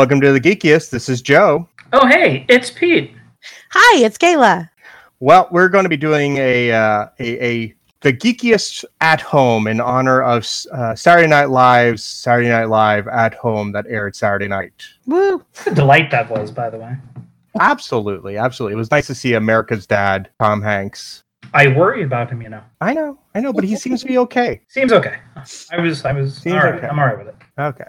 Welcome to the Geekiest. This is Joe. Oh, hey, it's Pete. Hi, it's Kaila. Well, we're going to be doing a uh, a, a the Geekiest at home in honor of uh, Saturday Night Live's Saturday Night Live at home that aired Saturday night. Woo! What a delight that was, by the way. Absolutely, absolutely. It was nice to see America's Dad, Tom Hanks. I worry about him, you know. I know, I know, but he seems to be okay. Seems okay. I was, I was, Seems all right. okay. I'm all right with it. Okay.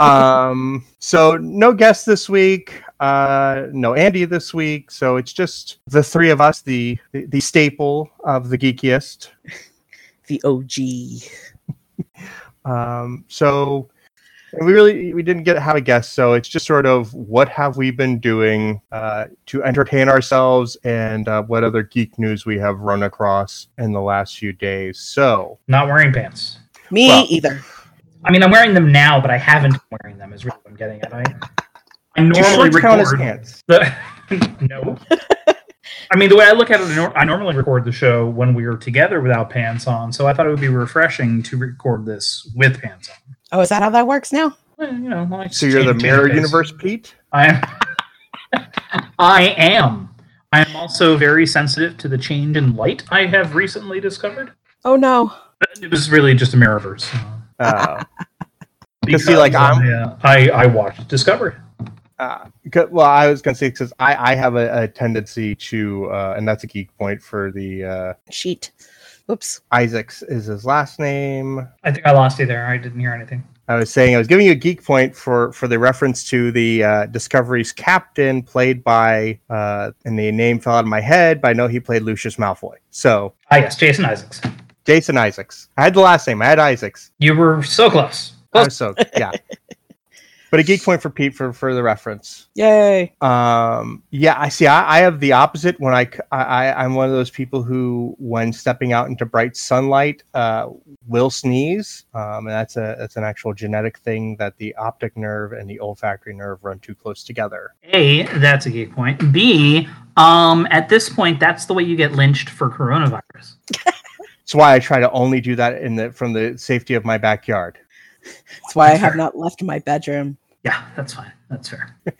Um. so no guests this week. Uh. No Andy this week. So it's just the three of us, the the, the staple of the Geekiest. The OG. Um, so we really we didn't get to have a guest, so it's just sort of what have we been doing uh, to entertain ourselves, and uh, what other geek news we have run across in the last few days. So Not wearing pants. Me Well- either. I mean, I'm wearing them now, but I haven't been wearing them. Is really what I'm getting at. I, I normally shorts count record pants? the. no. I mean, the way I look at it, I normally record the show when we are together without pants on. So I thought it would be refreshing to record this with pants on. Oh, is that how that works now? Well, you know, like So you're the mirror face. universe, Pete. I am. I am. I am also very sensitive to the change in light I have recently discovered. Oh no. It was really just a mirrorverse. Uh, Because, see, like, I'm- uh, I I watched Discovery. uh, well, I was gonna say because I I have a, a tendency to, uh, and that's a geek point for the uh, Sheet. Oops. Isaacs is his last name. I think I lost you there. I didn't hear anything. I was saying I was giving you a geek point for for the reference to the uh, Discovery's captain, played by uh, and the name fell out of my head, but I know he played Lucius Malfoy. So Ah, yes, Jason Isaacs. Jason Isaacs. I had the last name. I had Isaacs. You were so close. I was so yeah. But a geek point for Pete for for the reference. Yay. Um, yeah, I see. I, I have the opposite. When I, I am one of those people who, when stepping out into bright sunlight, uh, will sneeze. Um, and that's a that's an actual genetic thing that the optic nerve and the olfactory nerve run too close together. A, that's a geek point. B, um, at this point, that's the way you get lynched for coronavirus. That's why I try to only do that in the from the safety of my backyard. That's why I have not left my bedroom. Yeah, that's fine. That's fair.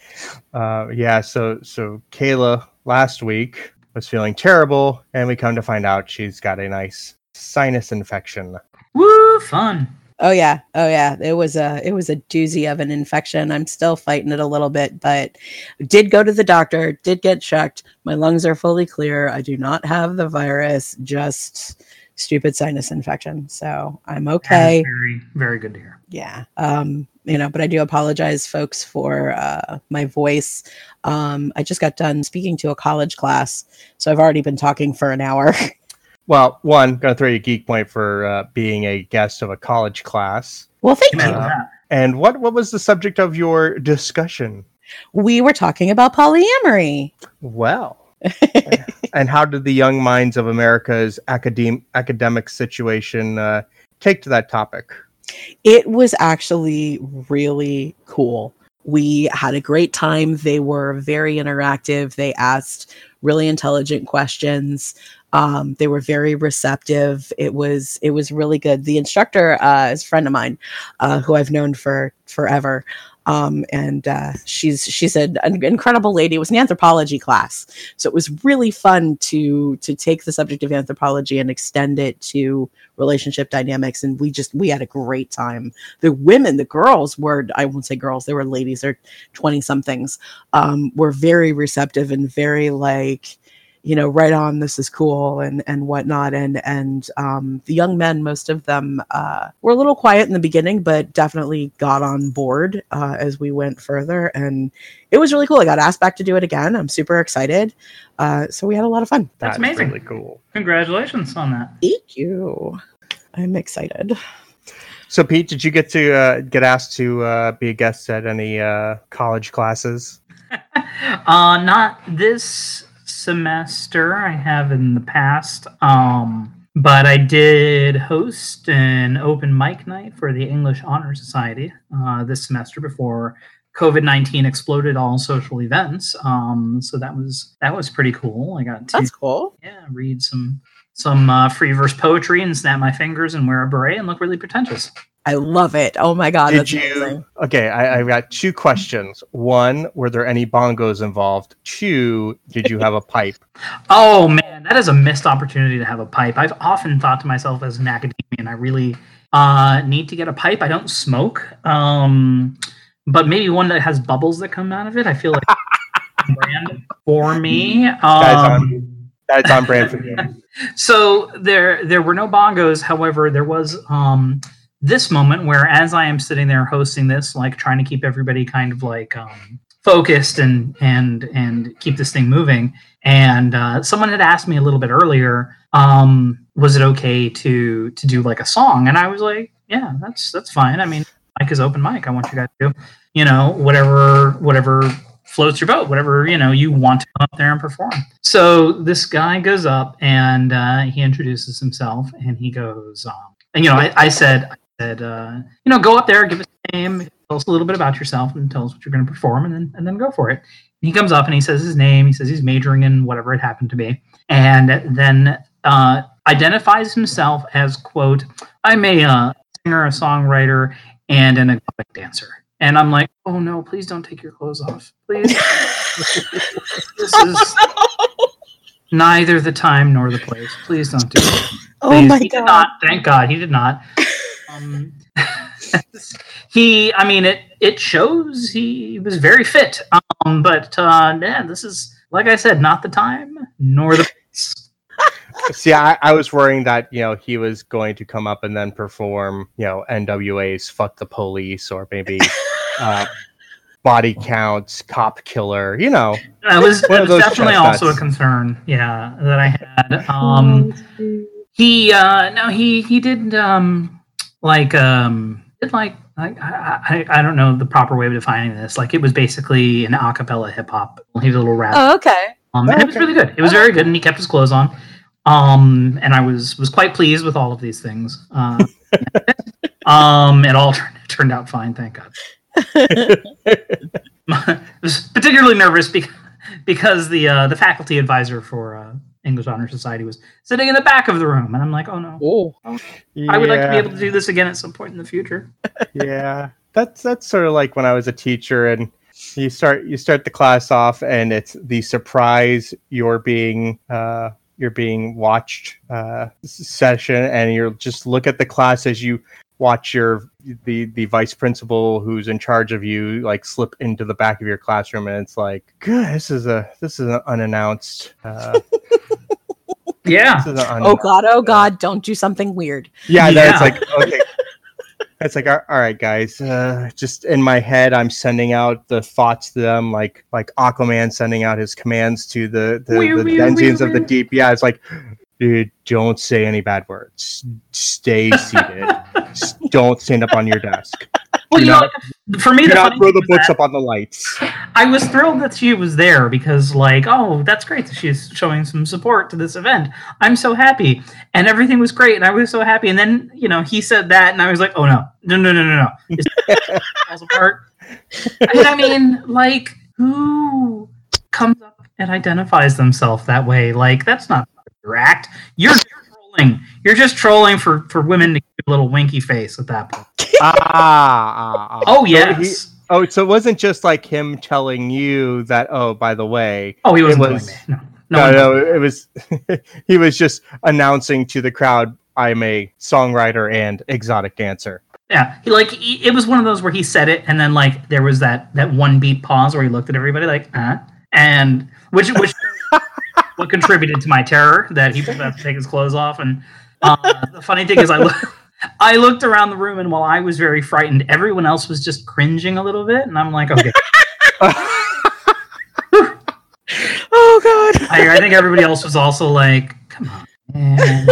Uh, yeah. So so Kaila last week was feeling terrible, and we come to find out she's got a nice sinus infection. Woo, fun. Oh yeah. Oh yeah. It was a it was a doozy of an infection. I'm still fighting it a little bit, but did go to the doctor, did get checked. My lungs are fully clear. I do not have the virus, just stupid sinus infection. So I'm okay. Very, very good to hear. yeah um you know but i do apologize folks for uh my voice um i just got done speaking to a college class so i've already been talking for an hour Well, one, gonna throw you a geek point for uh, being a guest of a college class. well thank Amen you. And what what was the subject of your discussion? we were talking about polyamory Well, and how did the young minds of America's academic academic situation uh, take to that topic? it was actually really cool. We had a great time. They were very interactive. They asked really intelligent questions. Um, they were very receptive. It was it was really good. The instructor uh, is a friend of mine uh, who i've known for forever um, and uh, she's she's an, an incredible lady. It was an anthropology class. So it was really fun to to take the subject of anthropology and extend it to relationship dynamics. And we just we had a great time. The women the girls were i won't say girls they were ladies. They're 20 somethings um were very receptive and very like you know, right on, this is cool and and whatnot. And and um, the young men, most of them uh, were a little quiet in the beginning, but definitely got on board uh, as we went further. And it was really cool. I got asked back to do it again. I'm super excited. Uh, so we had a lot of fun. That's That's amazing. Really cool. Congratulations on that. Thank you. I'm excited. So, Pete, did you get to uh, get asked to uh, be a guest at any uh, college classes? uh, not this semester. I have in the past. Um, but I did host an open mic night for the English Honor Society uh, this semester before COVID nineteen exploded all social events. Um, so that was that was pretty cool. I got to That's cool. yeah read some some uh, free verse poetry and snap my fingers and wear a beret and look really pretentious. I love it. Oh my god, Did that's you? amazing. Okay, I, I've got two questions. One, were there any bongos involved? Two, did you have a pipe? Oh man, that is a missed opportunity to have a pipe. I've often thought to myself as an academician, I really uh, need to get a pipe. I don't smoke, um, but maybe one that has bubbles that come out of it. I feel like brand for me. That's Um, on, that's on brand for you. so there there were no bongos. However, there was um, this moment where, as I am sitting there hosting this, like trying to keep everybody kind of like um, focused and and and keep this thing moving. And uh, someone had asked me a little bit earlier, um, was it okay to to do like a song? And I was like, yeah, that's that's fine. I mean, mic is open mic. I want you guys to, you know, whatever whatever floats your boat, whatever you know you want to come up there and perform. So this guy goes up and uh, he introduces himself and he goes, um, and you know, I, I said, said, uh, you know, go up there, give us a name, tell us a little bit about yourself, and tell us what you're going to perform, and then and then go for it. And he comes up and he says his name. He says he's majoring in whatever it happened to be, and then uh, identifies himself as quote, I'm a uh, singer, a songwriter, and an exotic dancer. And I'm like, oh no, please don't take your clothes off, please. this is neither the time nor the place. Please don't do it. Oh my he did god. not. Thank God he did not. Um, he, I mean, it it shows he was very fit. Um, but uh, yeah, this is like I said, not the time nor the place. See, I, I was worrying that you know he was going to come up and then perform, you know, NWA's "Fuck the Police" or maybe uh, "Body Counts," "Cop Killer." You know, That was, that was definitely chestnuts. also a concern. Yeah, that I had. Um, he uh, no, he he did um, like um, did like I, I I don't know the proper way of defining this. Like it was basically an a cappella hip hop. He was a little rap. Oh, okay. Um, and it was really good. It was very good, and he kept his clothes on. Um, and I was was quite pleased with all of these things. Uh, um, it all turned, turned out fine, thank God. I was particularly nervous because because the uh, the faculty advisor for uh, English Honor Society was sitting in the back of the room, and I'm like, oh no, Oh. I would like to be able to do this again at some point in the future. yeah that's that's sort of like when i was a teacher and you start you start the class off and it's the surprise you're being uh you're being watched uh session and you're just look at the class as you watch your the the vice principal who's in charge of you like slip into the back of your classroom and it's like good this is a this is an unannounced uh Yeah, this is an Oh god, oh god, don't do something weird. yeah, then it's like okay. It's like all all right, guys. Uh, just in my head, I'm sending out the thoughts to them, like like Aquaman sending out his commands to the the, Wee, the wee, Denzians wee, of the deep. Yeah, it's like, dude, don't say any bad words. Stay seated. Don't stand up on your desk. well, Do you know, not- like, for me, Do the not throw the books that- up on the lights. I was thrilled that she was there because, like, oh, that's great that she's showing some support to this event. I'm so happy, and everything was great, and I was so happy. And then, you know, he said that, and I was like, oh no, no, no, no, no, no, falls apart. And I mean, like, who comes up and identifies themselves that way? Like, that's not your act. You're, you're trolling. You're just trolling for for women to give a little winky face at that point. ah, ah, ah. Oh So he- yes. oh, so it wasn't just like him telling you that. Oh, by the way, oh, he wasn't was- doing me. No, no, no, no, it was he was just announcing to the crowd, "I'm a songwriter and exotic dancer." Yeah, he like he, it was one of those where he said it, and then like there was that that one beat pause where he looked at everybody like, huh, and which which what contributed to my terror that he was about to take his clothes off. And uh, the funny thing is, I look, I looked around the room, and while I was very frightened, everyone else was just cringing a little bit, and I'm like, okay. Oh God. I, I think everybody else was also like, come on, man.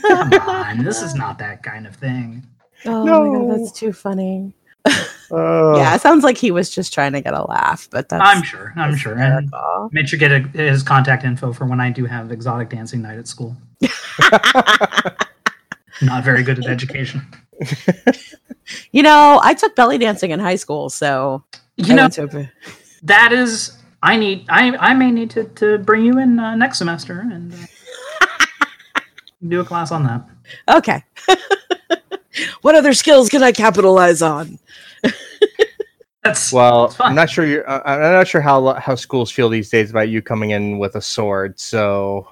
come on, this is not that kind of thing. Oh my God, that's too funny. Oh. Yeah, it sounds like he was just trying to get a laugh, but that's I'm sure. I'm sure. And make sure get a, his contact info for when I do have exotic dancing night at school. Not very good at education. You know, I took belly dancing in high school, so You I know, to that is. I need. I I may need to to bring you in uh, next semester and uh, do a class on that. okay. what other skills can I capitalize on? That's Well, It's fine. I'm not sure you're. Uh, I'm not sure how how schools feel these days about you coming in with a sword. So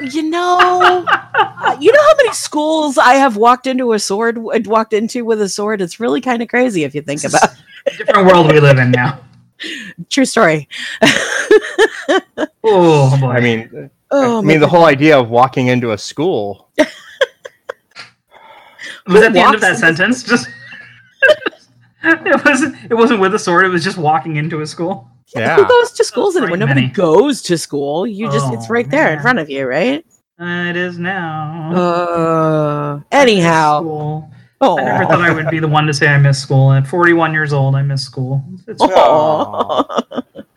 You know, uh, you know how many schools I have walked into a sword, walked into with a sword. It's really kind of crazy if you think This about. a different world we live in now. True story. Oh boy. I mean, oh, I my mean, the whole idea of walking into a school. was that the end of that sentence? Just. it wasn't. It wasn't with a sword. It was just walking into a school. Who Yeah. goes to schools anymore? Nobody many. goes to school. You just, it's Oh, right there in front of you, right? Uh, it is now. Uh, anyhow. School. Oh, I never thought I would be the one to say I miss school. At 41 years old, I miss school. It's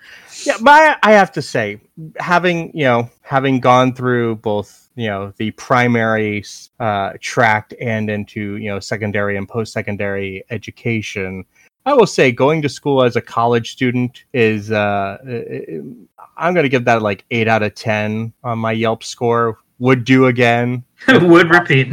Yeah, but I, have to say, having you know, having gone through both you know the primary uh, tract and into you know secondary and post-secondary education, I will say going to school as a college student is uh, I'm going to give that like eight out of ten on my Yelp score. Would do again. would repeat.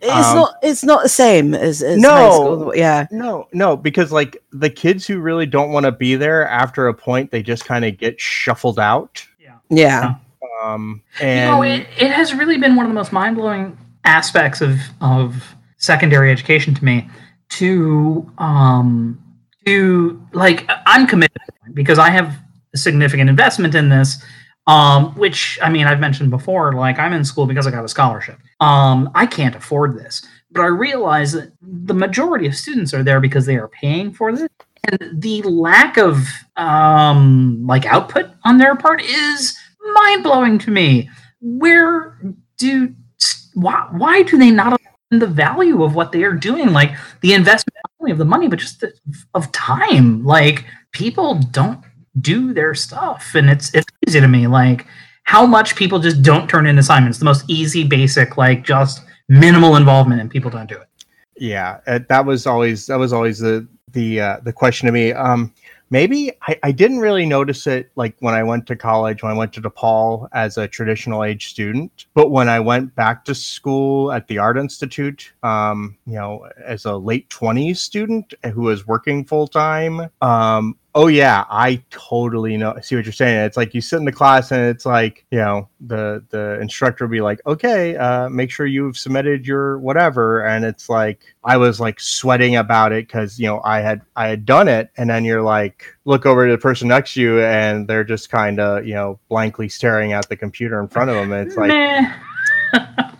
It's Um, not. It's not the same as, as high No. school. Yeah. No, no, because like the kids who really don't want to be there after a point, they just kind of get shuffled out. Yeah. Yeah. Um, You and know, it, it has really been one of the most mind blowing aspects of of secondary education to me. To um to like I'm committed because I have a significant investment in this. Um, which I mean, I've mentioned before. Like I'm in school because I got a scholarship. Um, I can't afford this, but I realize that the majority of students are there because they are paying for this. And the lack of um like output on their part is mind-blowing to me. Where do why, why do they not understand the value of what they are doing? Like the investment not only of the money but just the, of time. Like people don't do their stuff and it's it's easy to me. Like how much people just don't turn in assignments the most easy basic like just minimal involvement and people don't do it yeah, uh, that was always that was always the the uh, the question to me. Um, maybe I, I didn't really notice it like when I went to college, when I went to DePaul as a traditional age student, but when I went back to school at the Art Institute, um, you know, as a late twenties student who was working full time, um, oh yeah, I totally know. See what you're saying? It's like you sit in the class and it's like you know the the instructor will be like, okay, uh, make sure you've submitted your whatever, and it's like I was like sweating about it because you know I had I had done it, and then you're like look over to the person next to you and they're just kind of you know blankly staring at the computer in front of them, and it's like.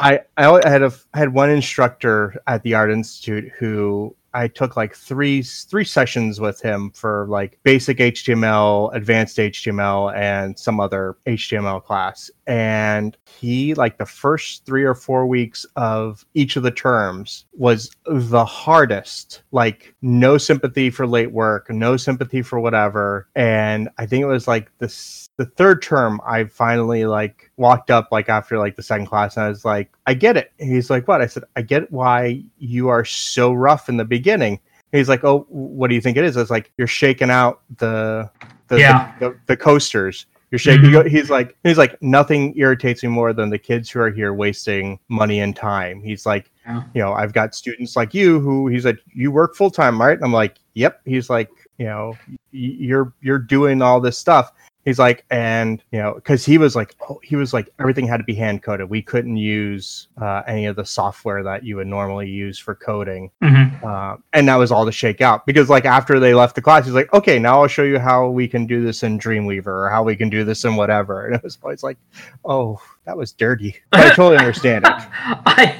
I I had a I had one instructor at the art institute who I took like three three sessions with him for like basic HTML, advanced HTML, and some other HTML class. And he like the first three or four weeks of each of the terms was the hardest. Like no sympathy for late work, no sympathy for whatever. And I think it was like this the third term I finally like walked up like after like the second class and I was like, I get it. And he's like, what? I said, I get why you are so rough in the beginning. And he's like, oh, what do you think it is? I was like, you're shaking out the the Yeah. the, the, the coasters. You're shaking. Mm-hmm. He's like, he's like, nothing irritates me more than the kids who are here wasting money and time. He's like, Yeah. you know, I've got students like you who he's like, you work full time, right? And I'm like, yep. He's like, you know, you're you're doing all this stuff. He's like, and you know, because he was like, oh, he was like, everything had to be hand coded. We couldn't use uh, any of the software that you would normally use for coding, Mhm. uh, and that was all to shake out. Because like after they left the class, he's like, okay, now I'll show you how we can do this in Dreamweaver or how we can do this in whatever. And it was always like, oh, that was dirty. But I totally understand it. I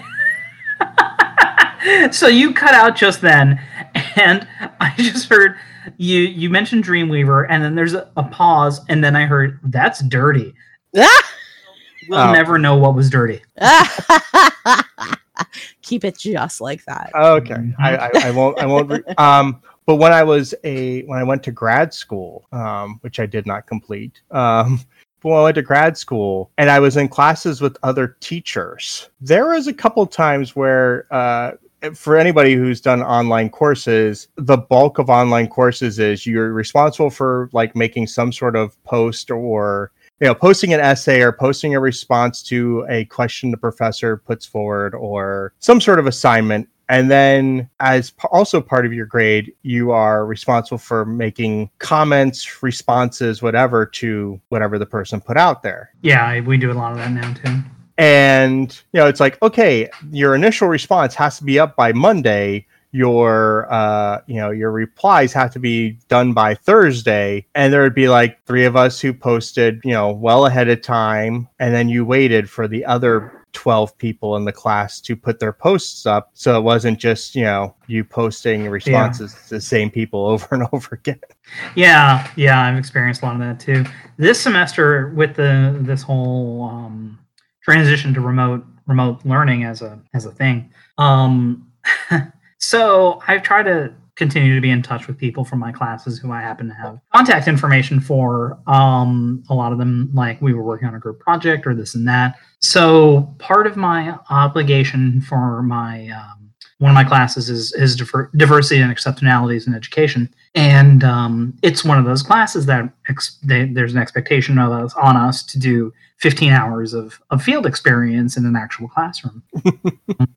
so you cut out just then, and I just heard you you mentioned Dreamweaver, and then there's a, a pause, and then I heard that's dirty. Ah! We'll Oh. never know what was dirty. Keep it just like that. Okay, Mhm. I, I, I won't. I won't. Re- um, but when I was a when I went to grad school, um, which I did not complete, um, but when I went to grad school and I was in classes with other teachers, there was a couple times where. Uh, for anybody who's done online courses, the bulk of online courses is you're responsible for like making some sort of post or you know posting an essay or posting a response to a question the professor puts forward or some sort of assignment and then as p- also part of your grade you are responsible for making comments responses whatever to whatever the person put out there Yeah, we do a lot of that now too. And you know it's like okay your initial response has to be up by monday. Your uh you know your replies have to be done by thursday. And there would be like three of us who posted you know well ahead of time. And then you waited for the other 12 people in the class to put their posts up. So it wasn't just you know you posting responses to the same people over and over again. Yeah, yeah, I've experienced a lot of that too. This semester, with the this whole um, transition to remote remote learning as a as a thing, um, so I've tried to continue to be in touch with people from my classes who I happen to have contact information for. Um, a lot of them, like we were working on a group project or this and that. So part of my obligation for my um, one of my classes is is diver- diversity and exceptionalities in education. And um, it's one of those classes that ex- they, there's an expectation of us on us to do 15 hours of, of field experience in an actual classroom.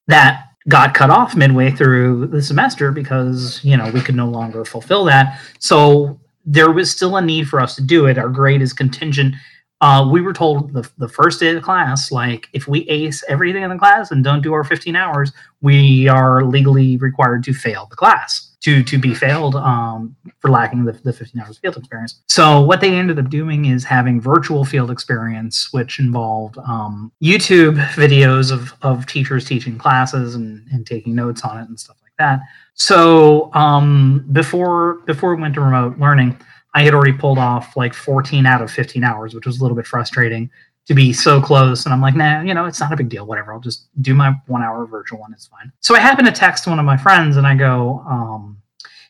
That got cut off midway through the semester because you know we could no longer fulfill that. So there was still a need for us to do it. Our grade is contingent uh, we were told the, the first day of class like if we ace everything in the class and don't do our 15 hours we are legally required to fail the class to to be failed um, for lacking the, the 15 hours field experience. So what they ended up doing is having virtual field experience, which involved um, YouTube videos of, of teachers teaching classes and, and taking notes on it and stuff like that. So um, before before we went to remote learning, I had already pulled off like 14 out of 15 hours, which was a little bit frustrating to be so close. And I'm like, nah, you know, it's not a big deal. Whatever. I'll just do my one hour virtual one. It's fine. So I happen to text one of my friends and I go, um,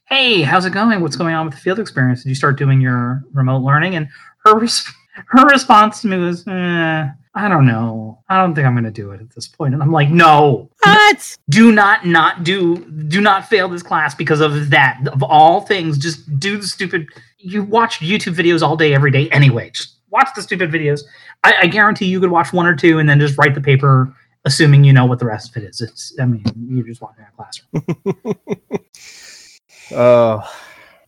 hey, how's it going? What's going on with the field experience? Did you start doing your remote learning? And her res- her response to me was, eh, I don't know. I don't think I'm going to do it at this point. And I'm like, no, What? do not not do do not fail this class because of that. Of all things, just do the stupid. You watch YouTube videos all day, every day anyway. Just watch the stupid videos. I, I guarantee you could watch one or two and then just write the paper, assuming you know what the rest of it is. It's. I mean, you're just walking out of classroom. oh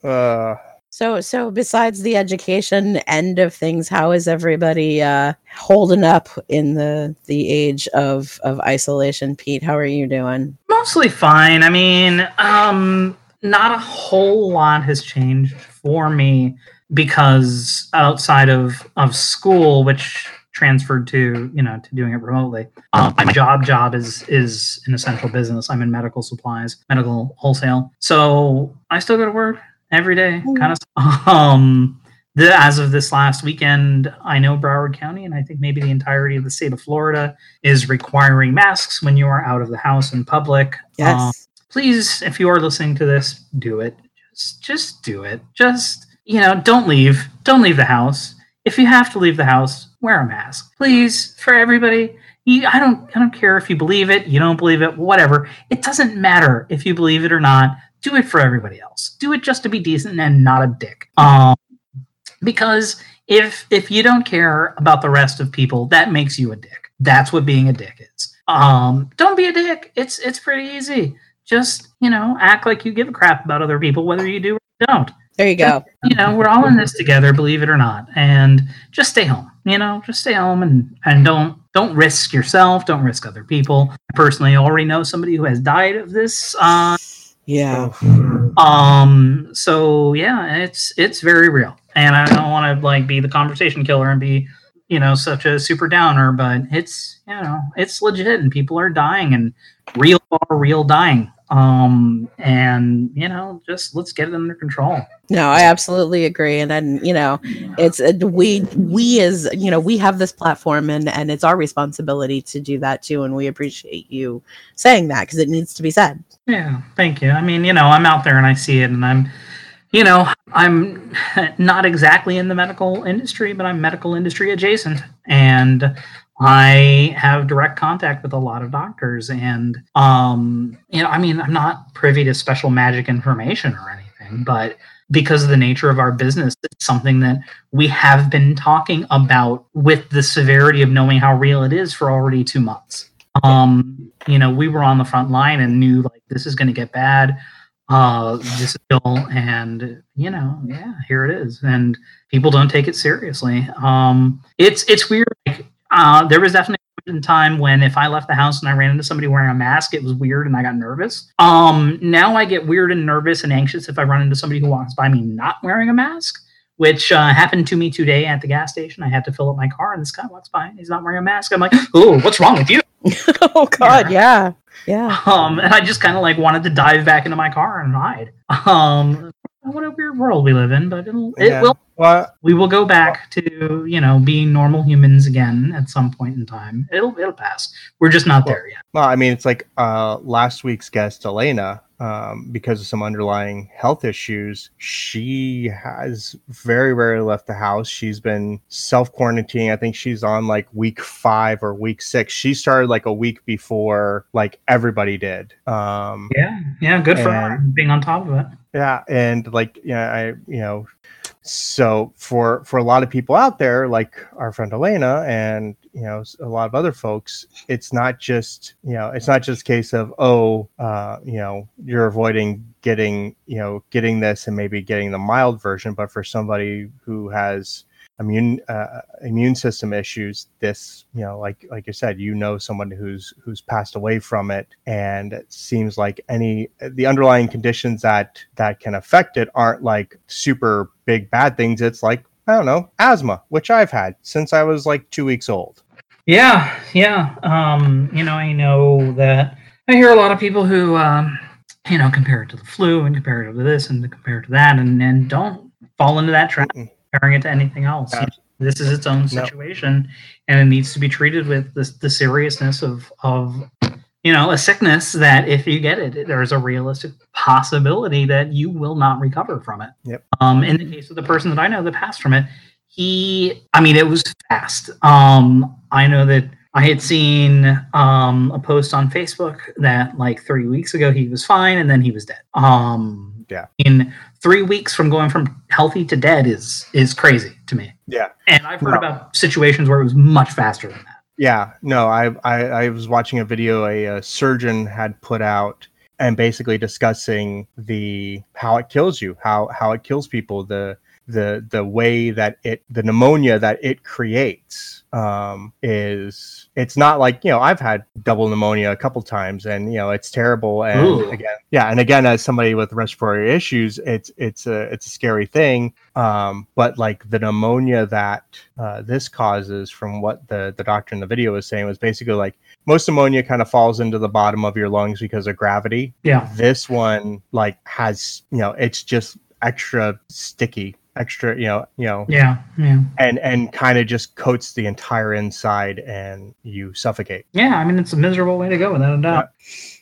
uh So so besides the education end of things, how is everybody uh holding up in the the age of of isolation? Pete, how are you doing? Mostly fine. I mean, um, not a whole lot has changed for me because outside of of school, which transferred to you know to doing it remotely, um, my job job is is an essential business. I'm in medical supplies, medical wholesale, so I still go to work every day, Mhm. kind of. Um, the, as of this last weekend, I know Broward County, and I think maybe the entirety of the state of Florida is requiring masks when you are out of the house in public. Yes. Um, please, if you are listening to this, do it. Just, do it. Just, you know, don't leave. Don't leave the house. If you have to leave the house, wear a mask, please, for everybody. You, I don't, I don't care if you believe it, you don't believe it, whatever. It doesn't matter if you believe it or not. Do it for everybody else. Do it just to be decent and not a dick. Um, because if if you don't care about the rest of people, that makes you a dick. That's what being a dick is. Um, don't be a dick. It's it's pretty easy. Just you know, act like you give a crap about other people, whether you do or don't. There you go. you know, we're all in this together, believe it or not. And just stay home. You know, just stay home and and don't don't risk yourself. Don't risk other people. I personally already know somebody who has died of this. Uh, Yeah. um. So yeah, it's it's very real, and I don't want to like be the conversation killer and be you know such a super downer, but it's you know it's legit, and people are dying, and real are real dying. Um. And you know, just let's get it under control. No, I absolutely agree, and then you know, it's uh, we we as you know we have this platform, and and it's our responsibility to do that too, and we appreciate you saying that because it needs to be said. Yeah, thank you. I mean, you know, I'm out there and I see it, and I'm, you know, I'm not exactly in the medical industry, but I'm medical industry adjacent, and I have direct contact with a lot of doctors, and um, you know, I mean, I'm not privy to special magic information or anything, but because of the nature of our business, it's something that we have been talking about with the severity of knowing how real it is for already two months. Um you know we were on the front line and knew like this is going to get bad uh this is ill and you know yeah here it is and people don't take it seriously. Um it's it's weird like uh there was definitely a point in time when if i left the house and i ran into somebody wearing a mask it was weird and i got nervous um now i get weird and nervous and anxious if i run into somebody who walks by me not wearing a mask which uh, happened to me today at the gas station. I had to fill up my car, and this guy walks by and he's not wearing a mask. I'm like, "Oh, what's wrong with you?" oh God, yeah, yeah. Um, and I just kind of like wanted to dive back into my car and hide. Um, what a weird world we live in, but it'll, it Yeah. will. Well, We will go back to you know being normal humans again at some point in time. It'll it'll pass. We're just not there yet. well, I mean, it's like uh, last week's guest, Elena, um, because of some underlying health issues, she has very rarely left the house. She's been self quarantining. I think she's on like week five or week six. She started like a week before like everybody did. Um, Yeah, yeah, good for her being on top of it. yeah and like yeah i you know so for for a lot of people out there like our friend elena and you know a lot of other folks it's not just you know it's not just a case of oh uh you know you're avoiding getting you know getting this and maybe getting the mild version but for somebody who has immune uh, immune system issues this you know like like you said you know someone who's who's passed away from it and it seems like any the underlying conditions that that can affect it aren't like super big bad things it's like i don't know asthma which i've had since i was like 2 weeks old Yeah, yeah. Um, you know, I know that I hear a lot of people who, um, you know, compare it to the flu and compare it to this and compare it to that, and and don't fall into that trap, Mm-mm. Comparing it to anything else. Yeah. This is its own No. situation, and it needs to be treated with the the seriousness of of you know a sickness that if you get it, there's a realistic possibility that you will not recover from it. Yep. Um, in the case of the person that I know that passed from it, he i mean it was fast um i know that i had seen um a post on facebook that like three weeks ago he was fine and then he was dead um Yeah. in three weeks from going from healthy to dead is is crazy to me. Yeah. And i've heard No. about situations where it was much faster than that. Yeah, no, I, I I was watching a video a, uh surgeon had put out and basically discussing the how it kills you, how how it kills people, the the the way that it the pneumonia that it creates um, is it's not like you know I've had double pneumonia a couple times and you know it's terrible and Ooh. again yeah and again as somebody with respiratory issues it's it's a it's a scary thing. Um, but like the pneumonia that uh, this causes from what the the doctor in the video was saying was basically like most pneumonia kind of falls into the bottom of your lungs because of gravity. Yeah. This one like has you know it's just extra sticky extra you know you know yeah yeah. and and kind of just coats the entire inside and you suffocate. Yeah i mean it's a miserable way to go without a doubt.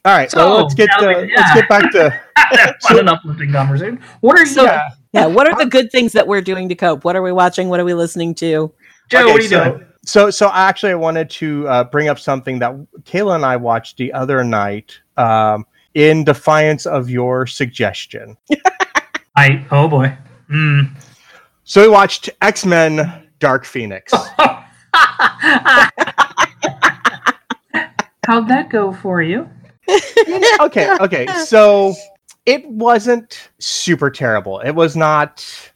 All right so, So, let's get now to, we- let's get back to that's not an uplifting conversation. What are So- yeah. Yeah. What are the good things that we're doing to cope? What are we watching? What are we listening to? joe Okay, what are you so- doing? so so actually i wanted to uh, bring up something that kaila and i watched the other night um, in defiance of your suggestion. I oh boy mm. so we watched x-men dark phoenix How'd that go for you? okay okay so it wasn't super terrible. It was not.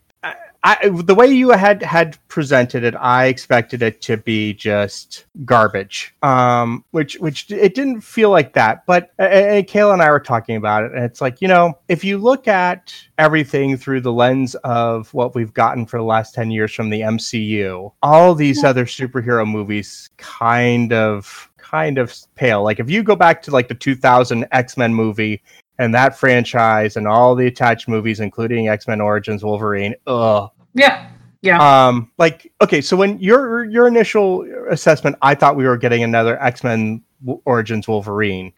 I, the way you had had presented it, I expected it to be just garbage. Um, which which it didn't feel like that. But and, and Kaila and I were talking about it, and it's like you know, if you look at everything through the lens of what we've gotten for the last ten years from the MCU, all these other superhero movies kind of kind of pale. Like if you go back to like the 2000 X Men movie and that franchise and all the attached movies, including X Men Origins Wolverine, ugh. Yeah. Yeah. Um, like okay, so when your your initial assessment, I thought we were getting another X Men Origins Wolverine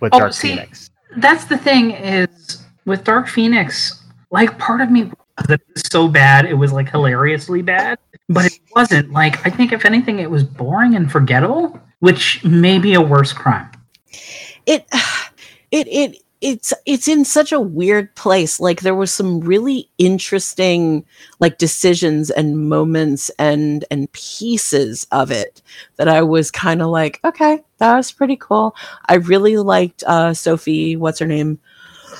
with Oh, Dark see, Phoenix. That's the thing is with Dark Phoenix, like part of me was that was so bad, it was like hilariously bad, but it wasn't. Like I think if anything, it was boring and forgettable, which may be a worse crime. it it it it's it's in such a weird place like there was some really interesting like decisions and moments and and pieces of it that i was kind of like okay that was pretty cool i really liked uh sophie what's her name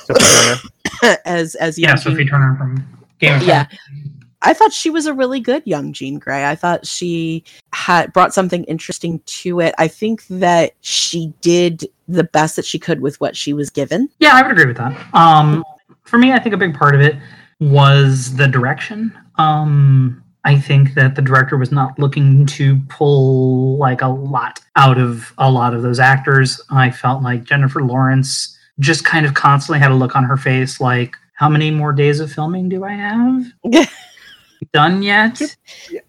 Sophie Turner. as as Yeah, Sophie Jean- Turner from Game of Yeah. Thrones. I thought she was a really good young Jean Grey. I thought she had brought something interesting to it. I think that she did the best that she could with what she was given. Yeah, I would agree with that. Um, for me, I think a big part of it was the direction. Um, I think that the director was not looking to pull like a lot out of a lot of those actors. I felt like Jennifer Lawrence just kind of constantly had a look on her face like, how many more days of filming do I have? Done yet?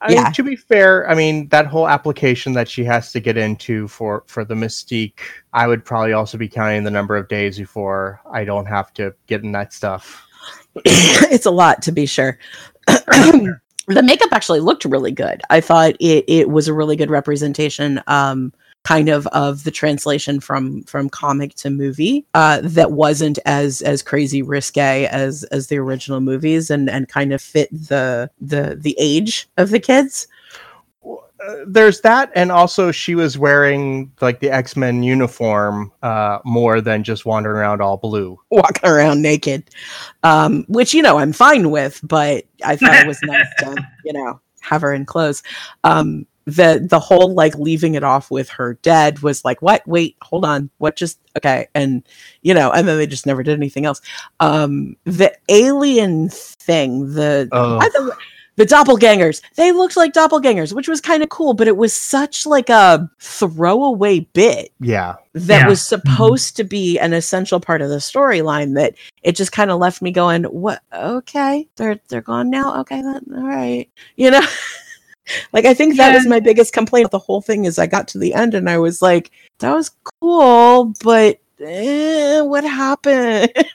I mean, Yeah. to be fair, I mean that whole application that she has to get into for for the Mystique, I would probably also be counting the number of days before I don't have to get in that stuff. it's a lot to be sure. the makeup actually looked really good. I thought it it was a really good representation um kind of of the translation from from comic to movie uh that wasn't as as crazy risque as as the original movies and and kind of fit the the the age of the kids. Uh, there's that, and also she was wearing like the X Men uniform uh, more than just wandering around all blue. walking around naked, um, which you know I'm fine with, but I thought it was nice to you know have her in clothes. Um, the the whole like leaving it off with her dead was like what? Wait, hold on, what? Just okay, and you know, and then they just never did anything else. Um, the alien thing, the Oh, I thought the doppelgangers they looked like doppelgangers which was kind of cool but it was such like a throwaway bit yeah. that Yeah. was supposed to be an essential part of the storyline that it just kind of left me going what okay they're they're gone now okay that, all right you know like i think that was my biggest complaint the whole thing is i got to the end and i was like that was cool but eh, what happened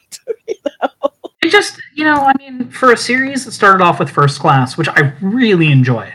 It just, you know, I mean, for a series that started off with First Class, which I really enjoy,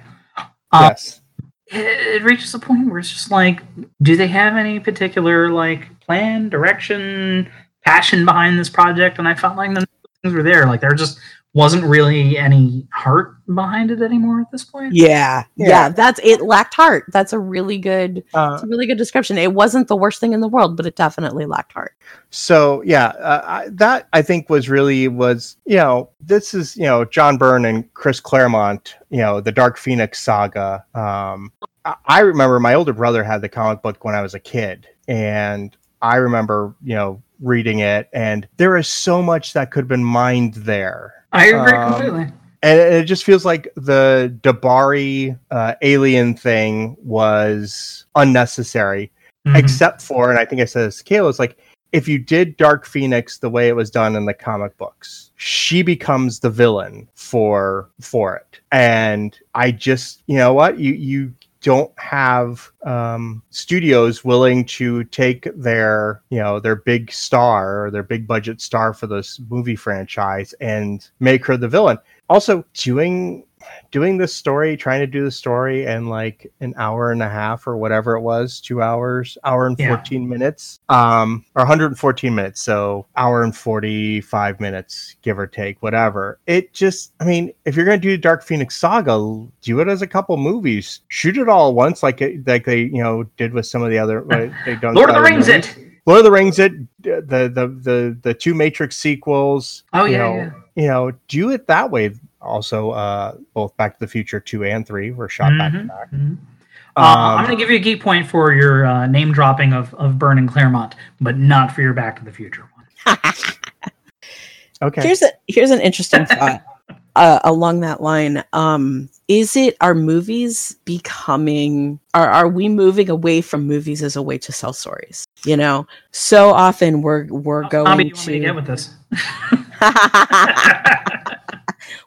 um, yes. it, it reaches a point where it's just like, do they have any particular like plan, direction, passion behind this project? And I felt like none of those things were there. Like they're just wasn't really any heart behind it anymore at this point. yeah, yeah Yeah. that's it lacked heart that's a really good Uh, a really good description it wasn't the worst thing in the world but it definitely lacked heart so yeah, uh, I, that I think was really was you know this is you know John Byrne and Chris Claremont, you know the Dark Phoenix saga. Um, I, I remember my older brother had the comic book when I was a kid, and I remember you know reading it, and there is so much that could have been mined there. I agree Um, completely. and it just feels like the D'Bari uh, alien thing was unnecessary, Mhm. except for, and I think I said this to Kaila, it's like if you did Dark Phoenix the way it was done in the comic books, she becomes the villain for for it, and I just, you know what, you you don't have um, studios willing to take their you know their big star or their big budget star for this movie franchise and make her the villain. Also doing doing this story trying to do the story in like an hour and a half or whatever it was two hours hour and Yeah. 14 minutes um or 114 minutes so hour and 45 minutes give or take whatever it just i mean if you're gonna do dark phoenix saga do it as a couple movies shoot it all at once like it, like they you know did with some of the other what they've done Lord of the Rings movies. it. Lord of the Rings, it the the the the two Matrix sequels. Oh you yeah, know, yeah. you know, do it that way. Also, uh, both Back to the Future two and three were shot back to back. mhm. Uh, Um, I'm going to give you a geek point for your uh, name dropping of, of Byrne and Claremont, but not for your Back to the Future one. okay. Here's a here's an interesting thought uh, along that line. Um, is it are movies becoming are are we moving away from movies as a way to sell stories? You know, so often we're we're How going many do you want me to get with this?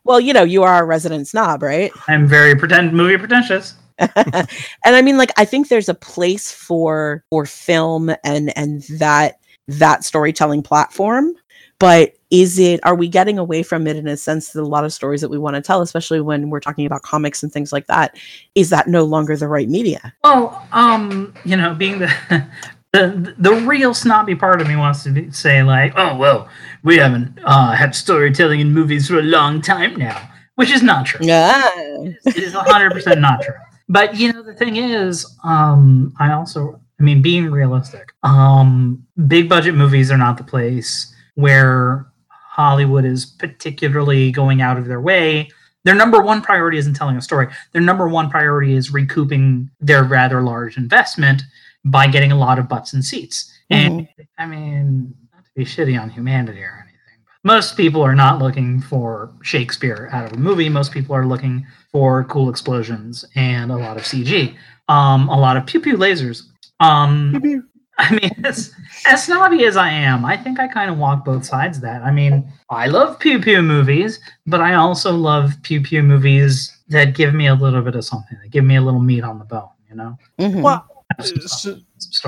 well, you know, you are a resident snob, right? I'm very pretend movie pretentious. and I mean, like, I think there's a place for for film and and that that storytelling platform. But is it? Are we getting away from it in a sense that a lot of stories that we want to tell, especially when we're talking about comics and things like that, is that no longer the right media? Well, um, you know, being the the the real snobby part of me wants to be, say like, oh well, we haven't uh, had storytelling in movies for a long time now, which is not true. Yeah. It is hundred percent not true. But you know, the thing is, um, I also, I mean, being realistic, um, big budget movies are not the place where Hollywood is particularly going out of their way. Their number one priority isn't telling a story. Their number one priority is recouping their rather large investment by getting a lot of butts and seats. And I mean, not to be shitty on humanity or anything, but most people are not looking for Shakespeare out of a movie. Most people are looking for cool explosions and a lot of CG, um, a lot of pew pew lasers. Um, Maybe- I mean, as, as snobby as I am, I think I kind of walk both sides of that. I mean, I love pew pew movies, but I also love pew pew movies that give me a little bit of something, that give me a little meat on the bone, you know? Mhm. Well, Some, so,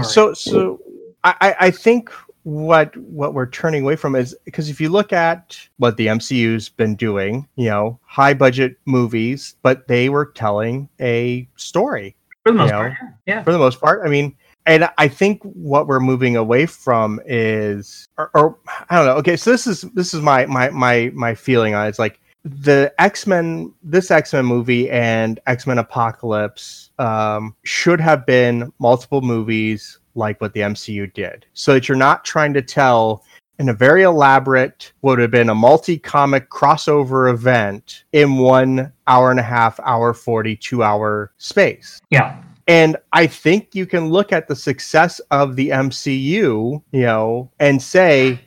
so so I, I think what what we're turning away from is because if you look at what the MCU's been doing, you know, high budget movies, but they were telling a story For the most you part, know, yeah. for the most part. I mean, and I think what we're moving away from is, or, or I don't know. Okay, so this is this is my my my my feeling on it. It's like the X Men, this X Men movie and X Men Apocalypse um, should have been multiple movies like what the MCU did, so that you're not trying to tell in a very elaborate would have been a multi-comic crossover event in one hour and a half hour 42 hour space Yeah. and I think you can look at the success of the MCU, you know, and say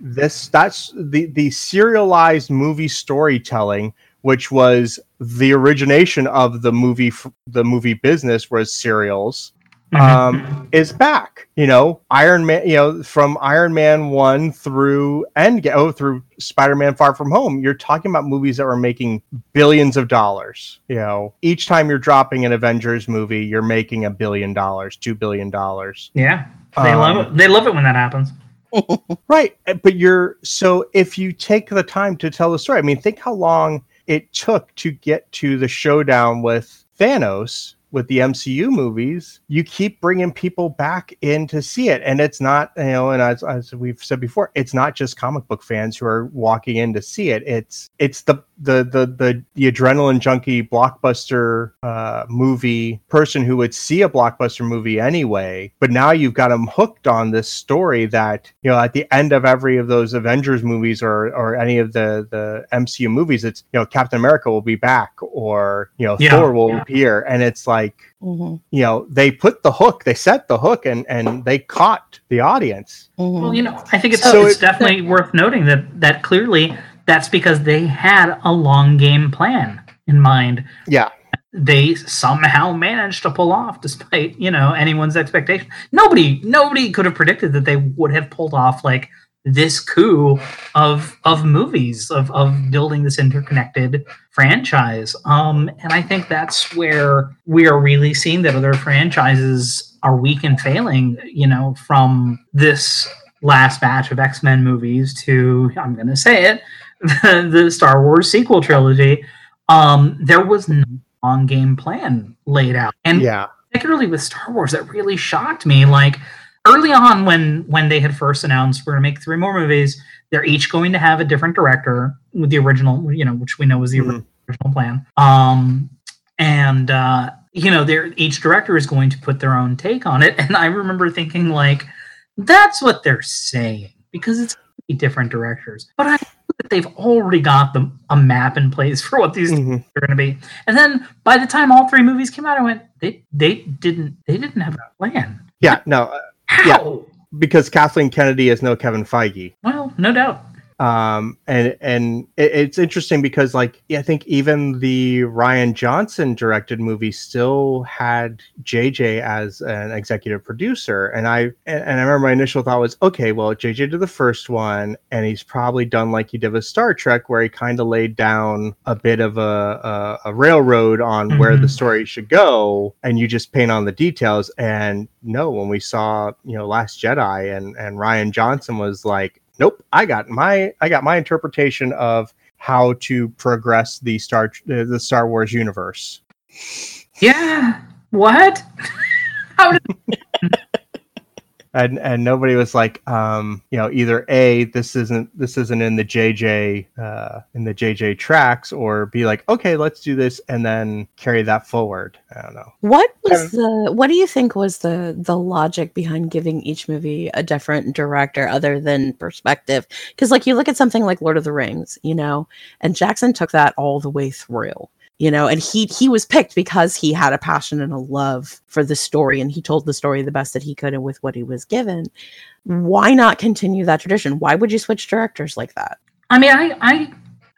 this that's the the serialized movie storytelling which was the origination of the movie the movie business was serials Mhm. um, is back. You know, Iron Man. You know, from Iron Man one through Endgame, oh, through Spider Man Far From Home. You're talking about movies that were making billions of dollars. You know, each time you're dropping an Avengers movie, you're making a billion dollars, two billion dollars. yeah. They Um, love it. They love it when that happens. Right. But you're so if you take the time to tell the story, I mean, think how long it took to get to the showdown with Thanos with the MCU movies. You keep bringing people back in to see it. And it's not, you know, and as, as we've said before, it's not just comic book fans who are walking in to see it. It's, it's the, the, the, the, the adrenaline junkie blockbuster uh, movie person who would see a blockbuster movie anyway. But now you've got them hooked on this story that, you know, at the end of every of those Avengers movies or, or any of the, the MCU movies, it's, you know, Captain America will be back or, you know, Yeah, Thor will yeah. appear. And it's like, Mhm. you know, they put the hook, they set the hook and, and they caught the audience. Mhm. Well, you know, I think it's, So it's it- definitely worth noting that that clearly that's because they had a long game plan in mind. Yeah. They somehow managed to pull off, despite you know anyone's expectation. Nobody, nobody could have predicted that they would have pulled off like this coup of of movies of of building this interconnected franchise. Um, and I think that's where we are really seeing that other franchises are weak and failing. You know, from this last batch of X Men movies to I'm going to say it, the, the Star Wars sequel trilogy. Um, there was no long game plan laid out, and Yeah. particularly with Star Wars, that really shocked me. Like early on, when when they had first announced we're going to make three more movies, they're each going to have a different director with the original, you know, which we know was the Mhm. original plan. Um, and uh, you know, they're each director is going to put their own take on it. And I remember thinking like. That's what they're saying because it's different directors. But I that they've already got the, a map in place for what these Mhm. are going to be. And then by the time all three movies came out, I went, they they didn't they didn't have a plan. Yeah, no, How? because Kathleen Kennedy is no Kevin Feige. Well, no doubt. Um and and it, it's interesting because like i think even the rian johnson directed movie still had jj as an executive producer and i and, and i remember my initial thought was okay well jj did the first one and he's probably done like he did with star trek where he kind of laid down a bit of a a, a railroad on where the Mhm. story should go and you just paint on the details and no when we saw you know last jedi and and rian johnson was like nope i got my i got my interpretation of how to progress the star the star wars universe Yeah. What? How did and and nobody was like um you know either a this isn't this isn't in the jj uh in the jj tracks or be like okay let's do this and then carry that forward i don't know What was the what do you think was the the logic behind giving each movie a different director other than perspective? Because like you look at something like Lord of the Rings, you know, and Jackson took that all the way through. You know, and he he was picked because he had a passion and a love for the story and he told the story the best that he could and with what he was given. Why not continue that tradition? Why would you switch directors like that? I mean, I, I,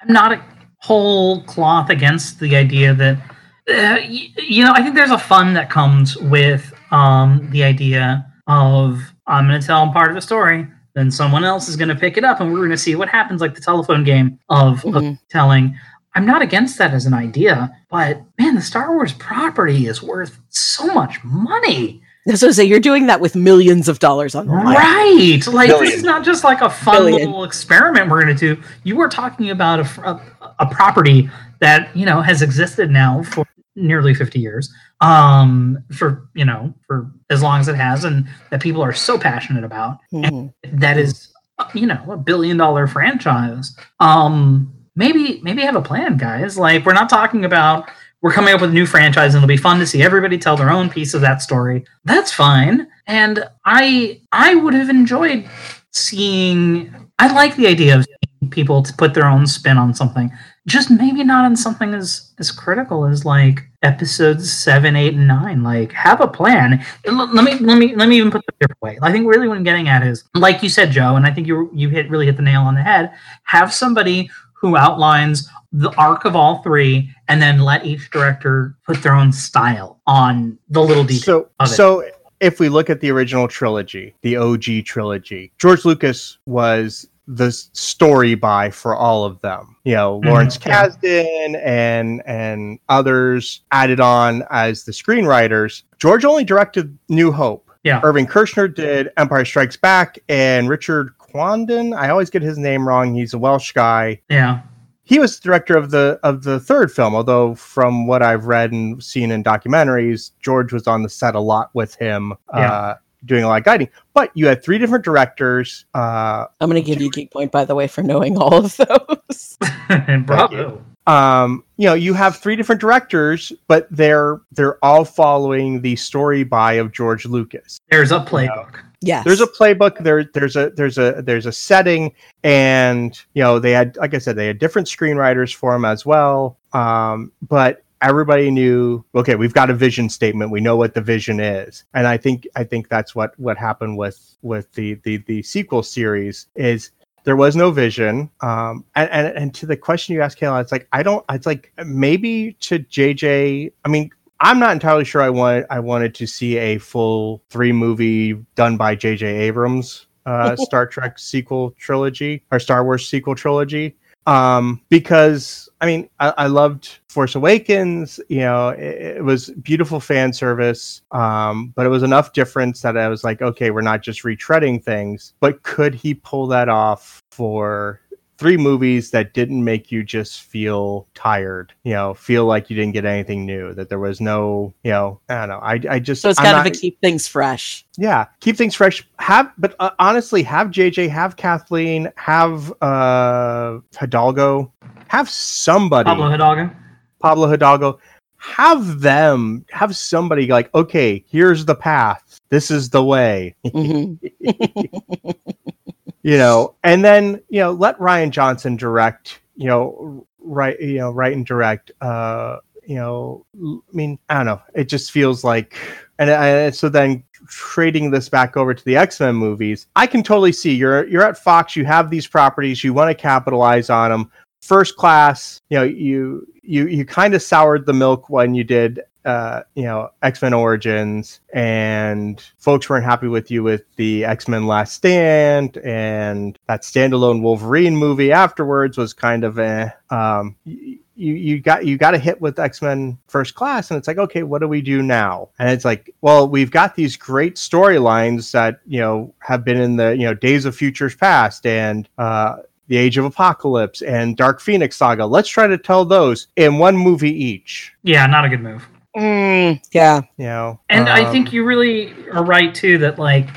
I'm not a whole cloth against the idea that, uh, y- you know, I think there's a fun that comes with um, the idea of I'm going to tell part of a story, then someone else is going to pick it up, and we're going to see what happens, like the telephone game of, of Mhm. telling. I'm not against that as an idea, but man, the Star Wars property is worth so much money. So say you're doing that with millions of dollars on the line. Right. Like this is not just like a fun Billion. little experiment we're going to do. You are talking about a, a, a property that, you know, has existed now for nearly 50 years. Um for, you know, for as long as it has and that people are so passionate about. Mhm. That is you know, a billion dollar franchise. Um maybe maybe have a plan, guys. Like we're not talking about we're coming up with a new franchise and it'll be fun to see everybody tell their own piece of that story. That's fine. And I I would have enjoyed seeing I like the idea of people to put their own spin on something. Just maybe not on something as as critical as like episodes seven, eight, and nine. Like have a plan. Let me let me let me even put it different way. I think really what I'm getting at is like you said, Joe, and I think you you hit really hit the nail on the head. Have somebody who outlines the arc of all three and then let each director put their own style on the little details. so of it. so if we look at the original trilogy the og trilogy george lucas was the story by for all of them you know mm-hmm. lawrence yeah. kasdan and and others added on as the screenwriters george only directed new hope Yeah. irving kershner did empire strikes back and richard quandon i always get his name wrong he's a welsh guy yeah. he was the director of the of the third film although from what i've read and seen in documentaries george was on the set a lot with him Yeah. uh doing a lot of guiding but you had three different directors uh I'm going to give you geek point by the way for knowing all of those. Bravo. um you know you have three different directors but they're they're all following the story by of george lucas There's a playbook. Yes. there's a playbook there there's a there's a there's a setting and you know they had like i said they had different screenwriters for them as well um but everybody knew okay we've got a vision statement we know what the vision is and i think i think that's what what happened with with the the the sequel series is there was no vision um and and, and to the question you asked kaila it's like i don't it's like maybe to jj i mean I'm not entirely sure I wanted I wanted to see a full three movie done by J.J. Abrams uh, Star Trek sequel trilogy or Star Wars sequel trilogy. Um, because I mean, I, I loved Force Awakens. You know, it, it was beautiful fan service, um, but it was enough difference that I was like, okay, we're not just retreading things. But could he pull that off for three movies that didn't make you just feel tired, you know, feel like you didn't get anything new, that there was no, you know, I don't know. I, I just, so it's I'm kind not- of a keep things fresh. yeah, keep things fresh. Have, but uh, honestly, have JJ, have Kathleen, have uh Hidalgo, have somebody, Pablo Hidalgo. Pablo Hidalgo, have them have somebody like, okay, here's the path. This is the way. Mhm. you know, and then you know, let Rian Johnson direct. You know, right? You know, write and direct. Uh, you know, I mean, I don't know. It just feels like, and I, so then trading this back over to the X Men movies, I can totally see you're you're at Fox. You have these properties. You want to capitalize on them. First class, you know, you you you kind of soured the milk when you did uh, you know, X Men Origins, and folks weren't happy with you with the X Men Last Stand, and that standalone Wolverine movie afterwards was kind of a. Um, y- you you got you got a hit with X Men First Class, and it's like, okay, what do we do now? And it's like, well, we've got these great storylines that you know have been in the you know Days of Futures Past and. uh the Age of Apocalypse and Dark Phoenix Saga. Let's try to tell those in one movie each. Yeah, not a good move. Mm, yeah. You know, And I think um, you really are right too that like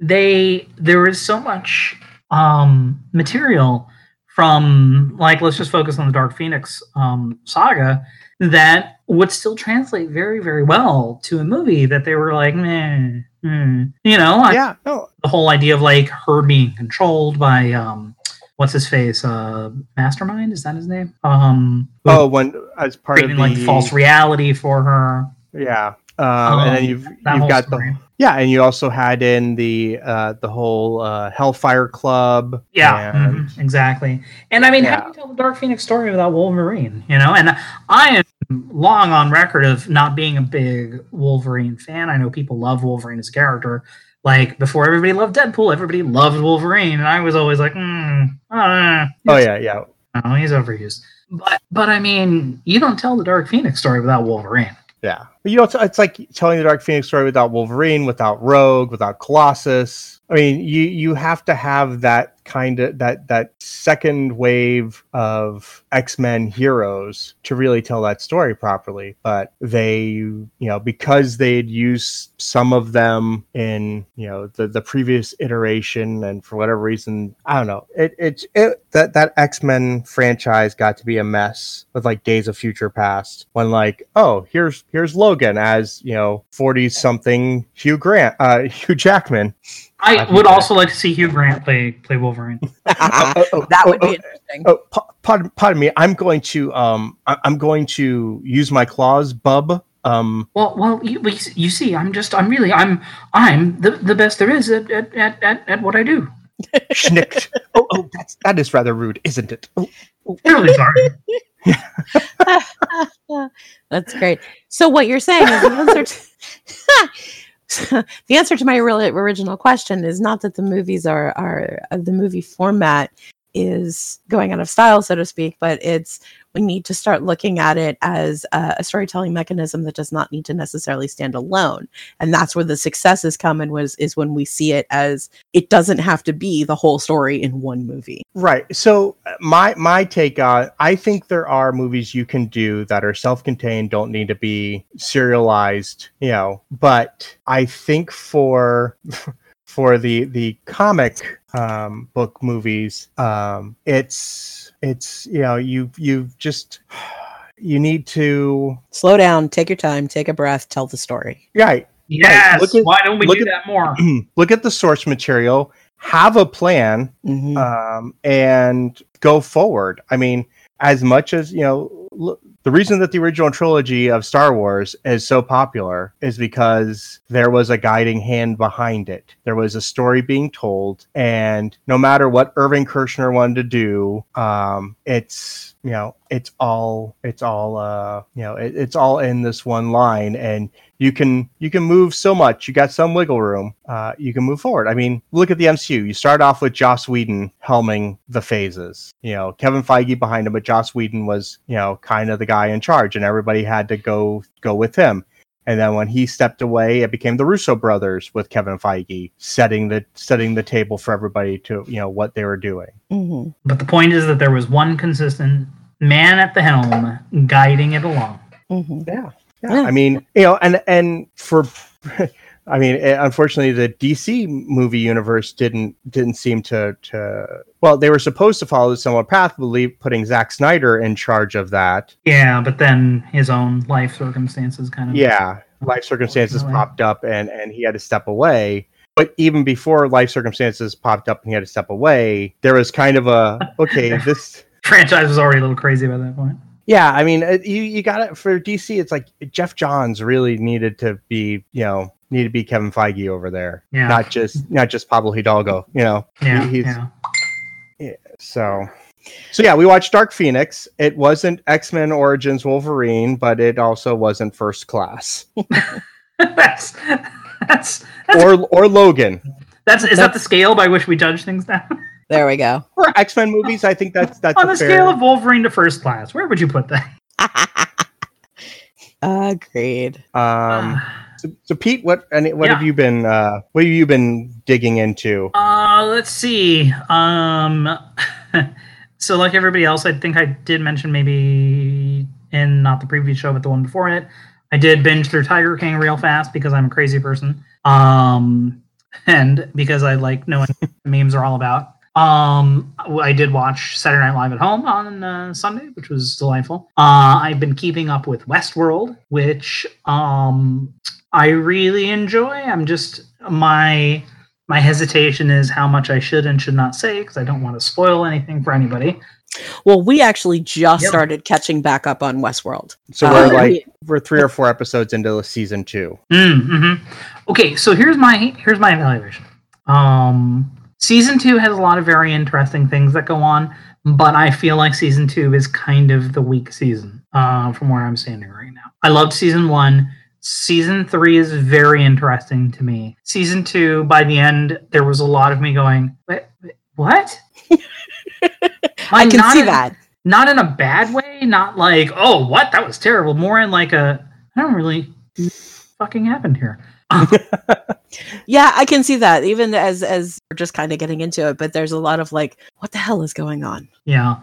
they there is so much um material from like let's just focus on the Dark Phoenix um saga that would still translate very very well to a movie that they were like meh, hmm. you know like yeah, no, the whole idea of like her being controlled by um what's his face uh mastermind is that his name um Oh, when as part of creating the like false reality for her yeah, um, and then Um, you've you've got story. the yeah, and you also had in the uh, the whole uh, Hellfire Club. Yeah, and- mhm, exactly. And I mean, how do you tell the Dark Phoenix story without Wolverine? You know, and I am long on record of not being a big Wolverine fan. I know people love Wolverine as a character. Like before, everybody loved Deadpool. Everybody loved Wolverine, and I was always like, mm, uh, Oh yeah, yeah. no, he's overused. But but I mean, you don't tell the Dark Phoenix story without Wolverine. Yeah, but you know, it's, it's like telling the Dark Phoenix story without Wolverine, without Rogue, without Colossus. I mean, you you have to have that kind of that that second wave of X Men heroes to really tell that story properly. But they, you know, because they'd used some of them in you know the the previous iteration, and for whatever reason, I don't know, it it's it that that X Men franchise got to be a mess with like Days of Future Past when like oh here's here's Logan as you know forty something Hugh Grant uh Hugh Jackman. I Happy would Day. also like to see Hugh Grant play play Wolverine. Oh, oh, that oh, would be oh, interesting. Oh, pa- pardon, pardon me. I'm going to um, I- I'm going to use my claws, bub. Um, Well, well, you, you see- I'm just, I'm really, I'm, I'm the, the best there is at, at, at, at, at what I do. schnick. oh, oh, that's that is rather rude, isn't it? Oh, Really sorry. That's great. So what you're saying is the answer to the answer to my real original question is not that the movies are are uh, the movie format is going out of style, so to speak, but it's we need to start looking at it as a, a storytelling mechanism that does not need to necessarily stand alone, and that's where the successes come and was is when we see it as it doesn't have to be the whole story in one movie. right. So uh, my my take on I think there are movies you can do that are self-contained, don't need to be serialized, you know. But I think for for the the comic um, book movies, um, it's it's you know you you've just you need to Slow down, take your time, take a breath, tell the story. right Yes. look at- Why don't we look do at- that more? look at the source material have a plan Mhm. um, and go forward i mean as much as you know look, the reason that the original trilogy of star wars is so popular is because there was a guiding hand behind it. There was a story being told and no matter what irving kershner wanted to do um, it's you know it's all it's all uh you know it, it's all in this one line. And you can you can move so much. You got some wiggle room. Uh you can move forward. I mean look at the mcu you start off with joss whedon helming the phases. You know kevin feige behind him but joss whedon was you know kind of the guy in charge and everybody had to go go with him and then when he stepped away it became the russo brothers with kevin feige setting the setting the table for everybody to you know what they were doing Mhm. But the point is that there was one consistent man at the helm guiding it along. Mhm. Yeah. Yeah. I mean, you know, and and for I mean, eh, unfortunately, the DC movie universe didn't didn't seem to to. Well, they were supposed to follow a similar path, believe putting Zack Snyder in charge of that. Yeah, but then his own life circumstances kind of. Yeah, life circumstances popped up, and and he had to step away. But even before life circumstances popped up and he had to step away, there was kind of a okay. This Franchise was already a little crazy by that point. Yeah, I mean, uh, you you got it for DC. It's like Geoff Johns really needed to be, you know, need to be Kevin Feige over there, Yeah. not just not just Pablo Hidalgo. You know, Yeah. he's- yeah. so so yeah, we watched Dark Phoenix. It wasn't X Men Origins Wolverine, but it also wasn't First Class that's that's that's, or or Logan. that's is that the scale by which we judge things now? There we go. For X Men movies, I think that's that's On a the fair- scale of Wolverine to First Class, where would you put that? Agreed. Um, so, so Pete, what and what Yeah. have you been uh, what have you been digging into? Uh, let's see. Um, so like everybody else, I think I did mention maybe in not the previous show, but the one before it. I did binge through Tiger King real fast because I'm a crazy person. Um, and because I like knowing what memes are all about. Um, I did watch Saturday Night Live at home on uh, Sunday, which was delightful. Uh, I've been keeping up with Westworld, which um, I really enjoy. I'm just my my hesitation is how much I should and should not say because I don't want to spoil anything for anybody. Well, we actually just Yep. started catching back up on Westworld. So Uh, we're we- like we're three or four episodes into season two. Mm-hmm. Okay, so here's my here's my evaluation. Um, season two has a lot of very interesting things that go on, but I feel like season two is kind of the weak season uh, from where I'm standing right now. I loved season one. Season three is very interesting to me. Season two, by the end, there was a lot of me going, "Wait, wait, "What?" I can see in- that. not in a bad way, not like, oh, what? That was terrible. More in like a, I don't really fucking happened here. Yeah, I can see that. Even as as we're just kind of getting into it, but there's a lot of like, what the hell is going on? Yeah.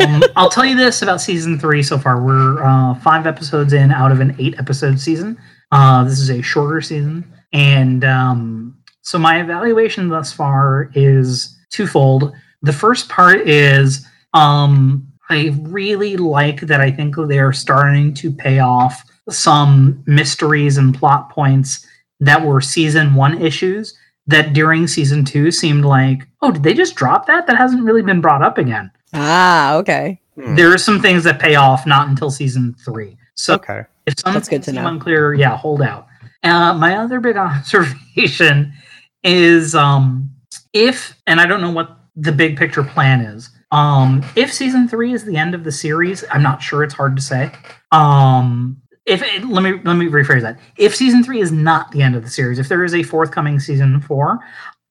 Um, I'll tell you this about season three so far. We're uh, five episodes in out of an eight episode season. Uh, this is a shorter season. And um, so my evaluation thus far is twofold. The first part is um, I really like that I think they're starting to pay off some mysteries and plot points that were season one issues that during season two seemed like, oh, did they just drop that? That hasn't really been brought up again. ah, okay. Hmm. There are some things that pay off not until season three. So Okay. if some That's good to know. unclear, yeah, hold out. Uh, my other big observation is um, if, and I don't know what the big picture plan is. Um, if season three is the end of the series, I'm not sure. It's hard to say. Um, if it, let me let me rephrase that. If season three is not the end of the series, if there is a forthcoming season four,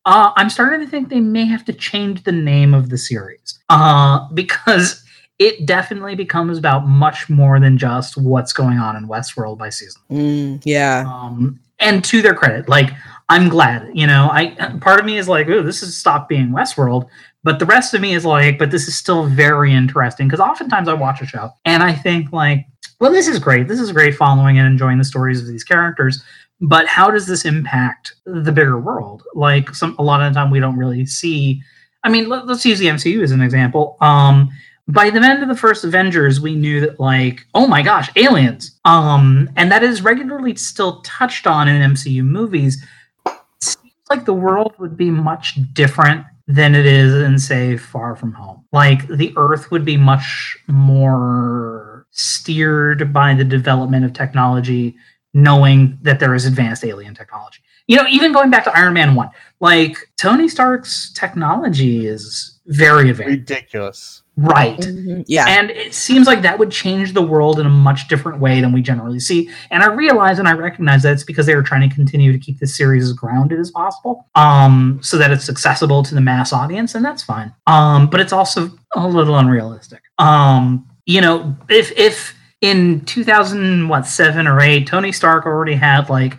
uh, I'm starting to think they may have to change the name of the series uh, because it definitely becomes about much more than just what's going on in Westworld by season. Mm, yeah. Um, and to their credit, like I'm glad, you know, I part of me is like, oh, this is stop being Westworld, but the rest of me is like, but this is still very interesting because oftentimes I watch a show and I think like, well, this is great. This is great following and enjoying the stories of these characters. But how does this impact the bigger world? Like some a lot of the time we don't really see. I mean, let, us use the MCU as an example. Um, by the end of the first Avengers, we knew that like, oh my gosh, aliens. Um, and that is regularly still touched on in MCU movies. It seems like the world would be much different than it is in say Far From Home. Like the Earth would be much more steered by the development of technology, knowing that there is advanced alien technology. You know, even going back to Iron Man 1, like Tony Stark's technology is very advanced. Ridiculous. Right. Mhm. Yeah. And it seems like that would change the world in a much different way than we generally see. And I realize and I recognize that it's because they were trying to continue to keep this series as grounded as possible, um, so that it's accessible to the mass audience, and that's fine. Um, but it's also a little unrealistic. Um, you know, if if in 2000 what seven or eight, Tony Stark already had like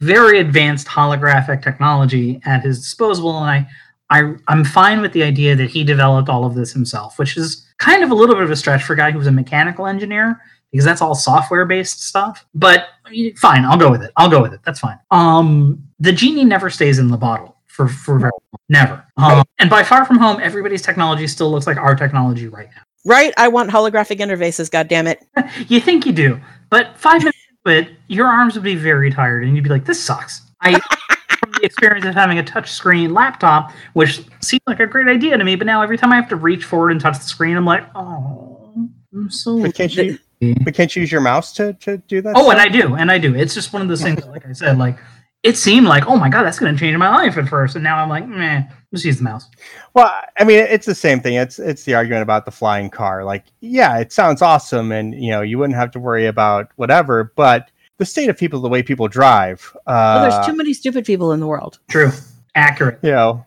very advanced holographic technology at his disposal, and I I, I'm fine with the idea that he developed all of this himself, which is kind of a little bit of a stretch for a guy who was a mechanical engineer because that's all software based stuff. But fine, I'll go with it. I'll go with it. That's fine. Um, the genie never stays in the bottle for for very long. never. Um, and by Far From Home, everybody's technology still looks like our technology right now. Right? I want holographic interfaces, God damn it! you think you do, but five minutes into it, your arms would be very tired, and you'd be like, "This sucks." I from the experience of having a touchscreen laptop, which seemed like a great idea to me, but now every time I have to reach forward and touch the screen, I'm like, "Oh, I'm so." But can't you? But can't you use your mouse to, to do that? Oh, and I do, and I do. It's just one of those things. Like I said, like it seemed like, oh my god, that's going to change my life at first, and now I'm like, meh, just use the mouse. Well, I mean, it's the same thing. It's it's the argument about the flying car. Like, yeah, it sounds awesome, and you know, you wouldn't have to worry about whatever. But the state of people, the way people drive. Uh, well, there's too many stupid people in the world. True. Accurate. You know,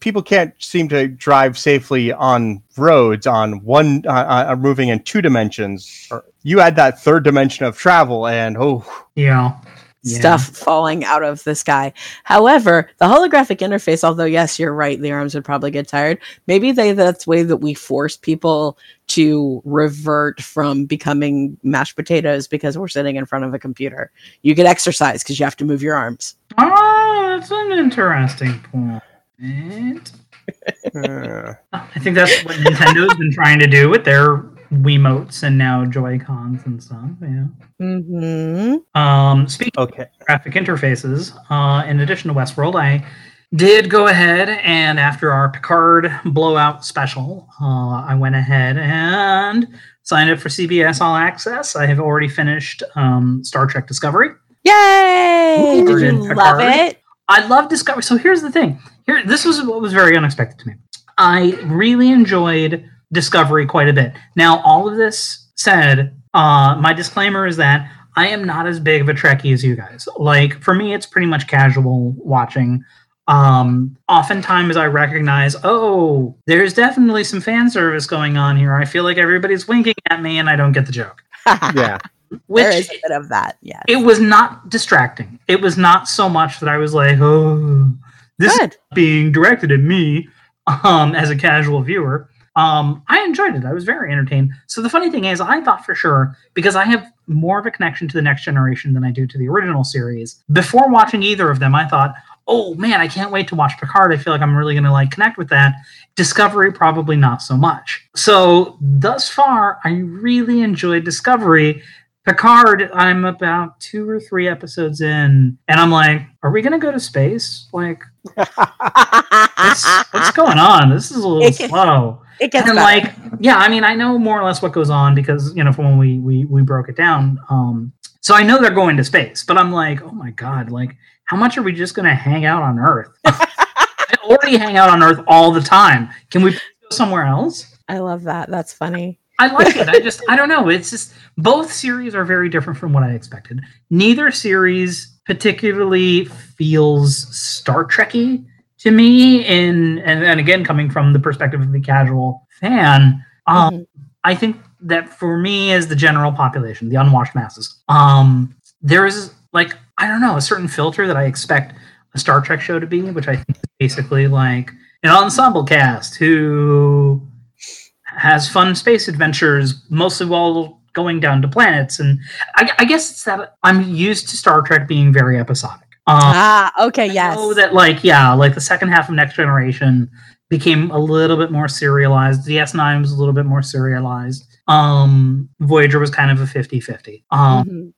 people can't seem to drive safely on roads on one, uh, uh, moving in two dimensions. You add that third dimension of travel, and oh, yeah, yeah. stuff falling out of the sky. However, the holographic interface, although yes, you're right, the arms would probably get tired. Maybe they that's the way that we force people to revert from becoming mashed potatoes because we're sitting in front of a computer. You get exercise because you have to move your arms. Oh, that's an interesting point. uh. I think that's what Nintendo's been trying to do with their Wiimotes and now Joy Cons and stuff. Yeah. Mm-hmm. Um, speaking okay. of graphic interfaces, uh, in addition to Westworld, I did go ahead and after our Picard blowout special, uh, I went ahead and signed up for CBS All Access. I have already finished um, Star Trek Discovery. Yay! Did you love it? I love Discovery. So here's the thing. Here, this was what was very unexpected to me. I really enjoyed Discovery quite a bit. Now, all of this said, uh, my disclaimer is that I am not as big of a Trekkie as you guys. Like for me, it's pretty much casual watching. Um, oftentimes I recognize, oh, there's definitely some fan service going on here. I feel like everybody's winking at me and I don't get the joke. yeah. Which, there is a bit of that, yeah. It was not distracting. It was not so much that I was like, oh, this Good. is being directed at me um, as a casual viewer. Um, I enjoyed it. I was very entertained. So the funny thing is, I thought for sure because I have more of a connection to the next generation than I do to the original series. Before watching either of them, I thought, "Oh man, I can't wait to watch Picard. I feel like I'm really going to like connect with that." Discovery probably not so much. So thus far, I really enjoyed Discovery. Picard, I'm about two or three episodes in, and I'm like, "Are we going to go to space? Like, what's, what's, going on? This is a little slow." it gets and like yeah i mean i know more or less what goes on because you know from when we we, we broke it down um so i know they're going to space but i'm like oh my god like how much are we just going to hang out on earth i already hang out on earth all the time can we go somewhere else i love that that's funny I like it. I just I don't know. It's just both series are very different from what I expected. Neither series particularly feels Star Trekky to me in and, and again coming from the perspective of the casual fan um, mm-hmm. i think that for me as the general population the unwashed masses um, there is like i don't know a certain filter that i expect a star trek show to be which i think is basically like an ensemble cast who has fun space adventures mostly while going down to planets and I, I guess it's that i'm used to star trek being very episodic um, ah, okay, I yes. Know that like yeah, like the second half of Next Generation became a little bit more serialized. DS9 was a little bit more serialized. Um, Voyager was kind of a 50-50. Um, mm-hmm.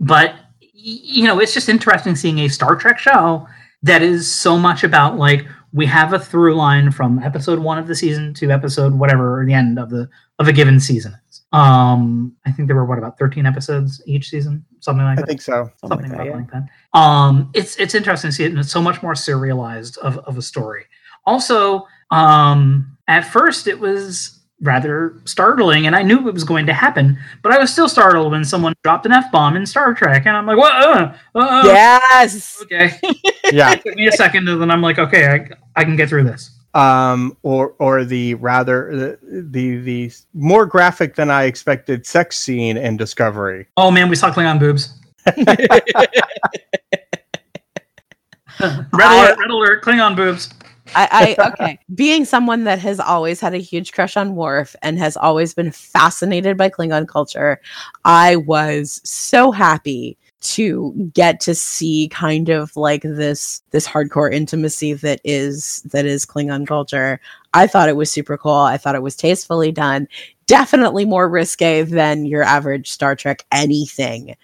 but you know, it's just interesting seeing a Star Trek show that is so much about like we have a through line from episode one of the season to episode whatever or the end of the of a given season is. Um, I think there were what about thirteen episodes each season, something like I that. I think so, something, something like, that, yeah. like, that, Um, it's it's interesting to see it, and it's so much more serialized of of a story. Also, um, at first it was rather startling, and I knew it was going to happen, but I was still startled when someone dropped an f bomb in Star Trek, and I'm like, "What? Uh, uh, yes. Okay. Yeah. it took me a second, and then I'm like, "Okay, I, I can get through this." Um, or or the rather the, the the more graphic than I expected sex scene in Discovery. Oh man, we saw Klingon boobs. red alert! Red alert! Klingon boobs. I, I okay. Being someone that has always had a huge crush on Worf and has always been fascinated by Klingon culture, I was so happy to get to see kind of like this this hardcore intimacy that is that is Klingon culture. I thought it was super cool. I thought it was tastefully done. Definitely more risque than your average Star Trek anything,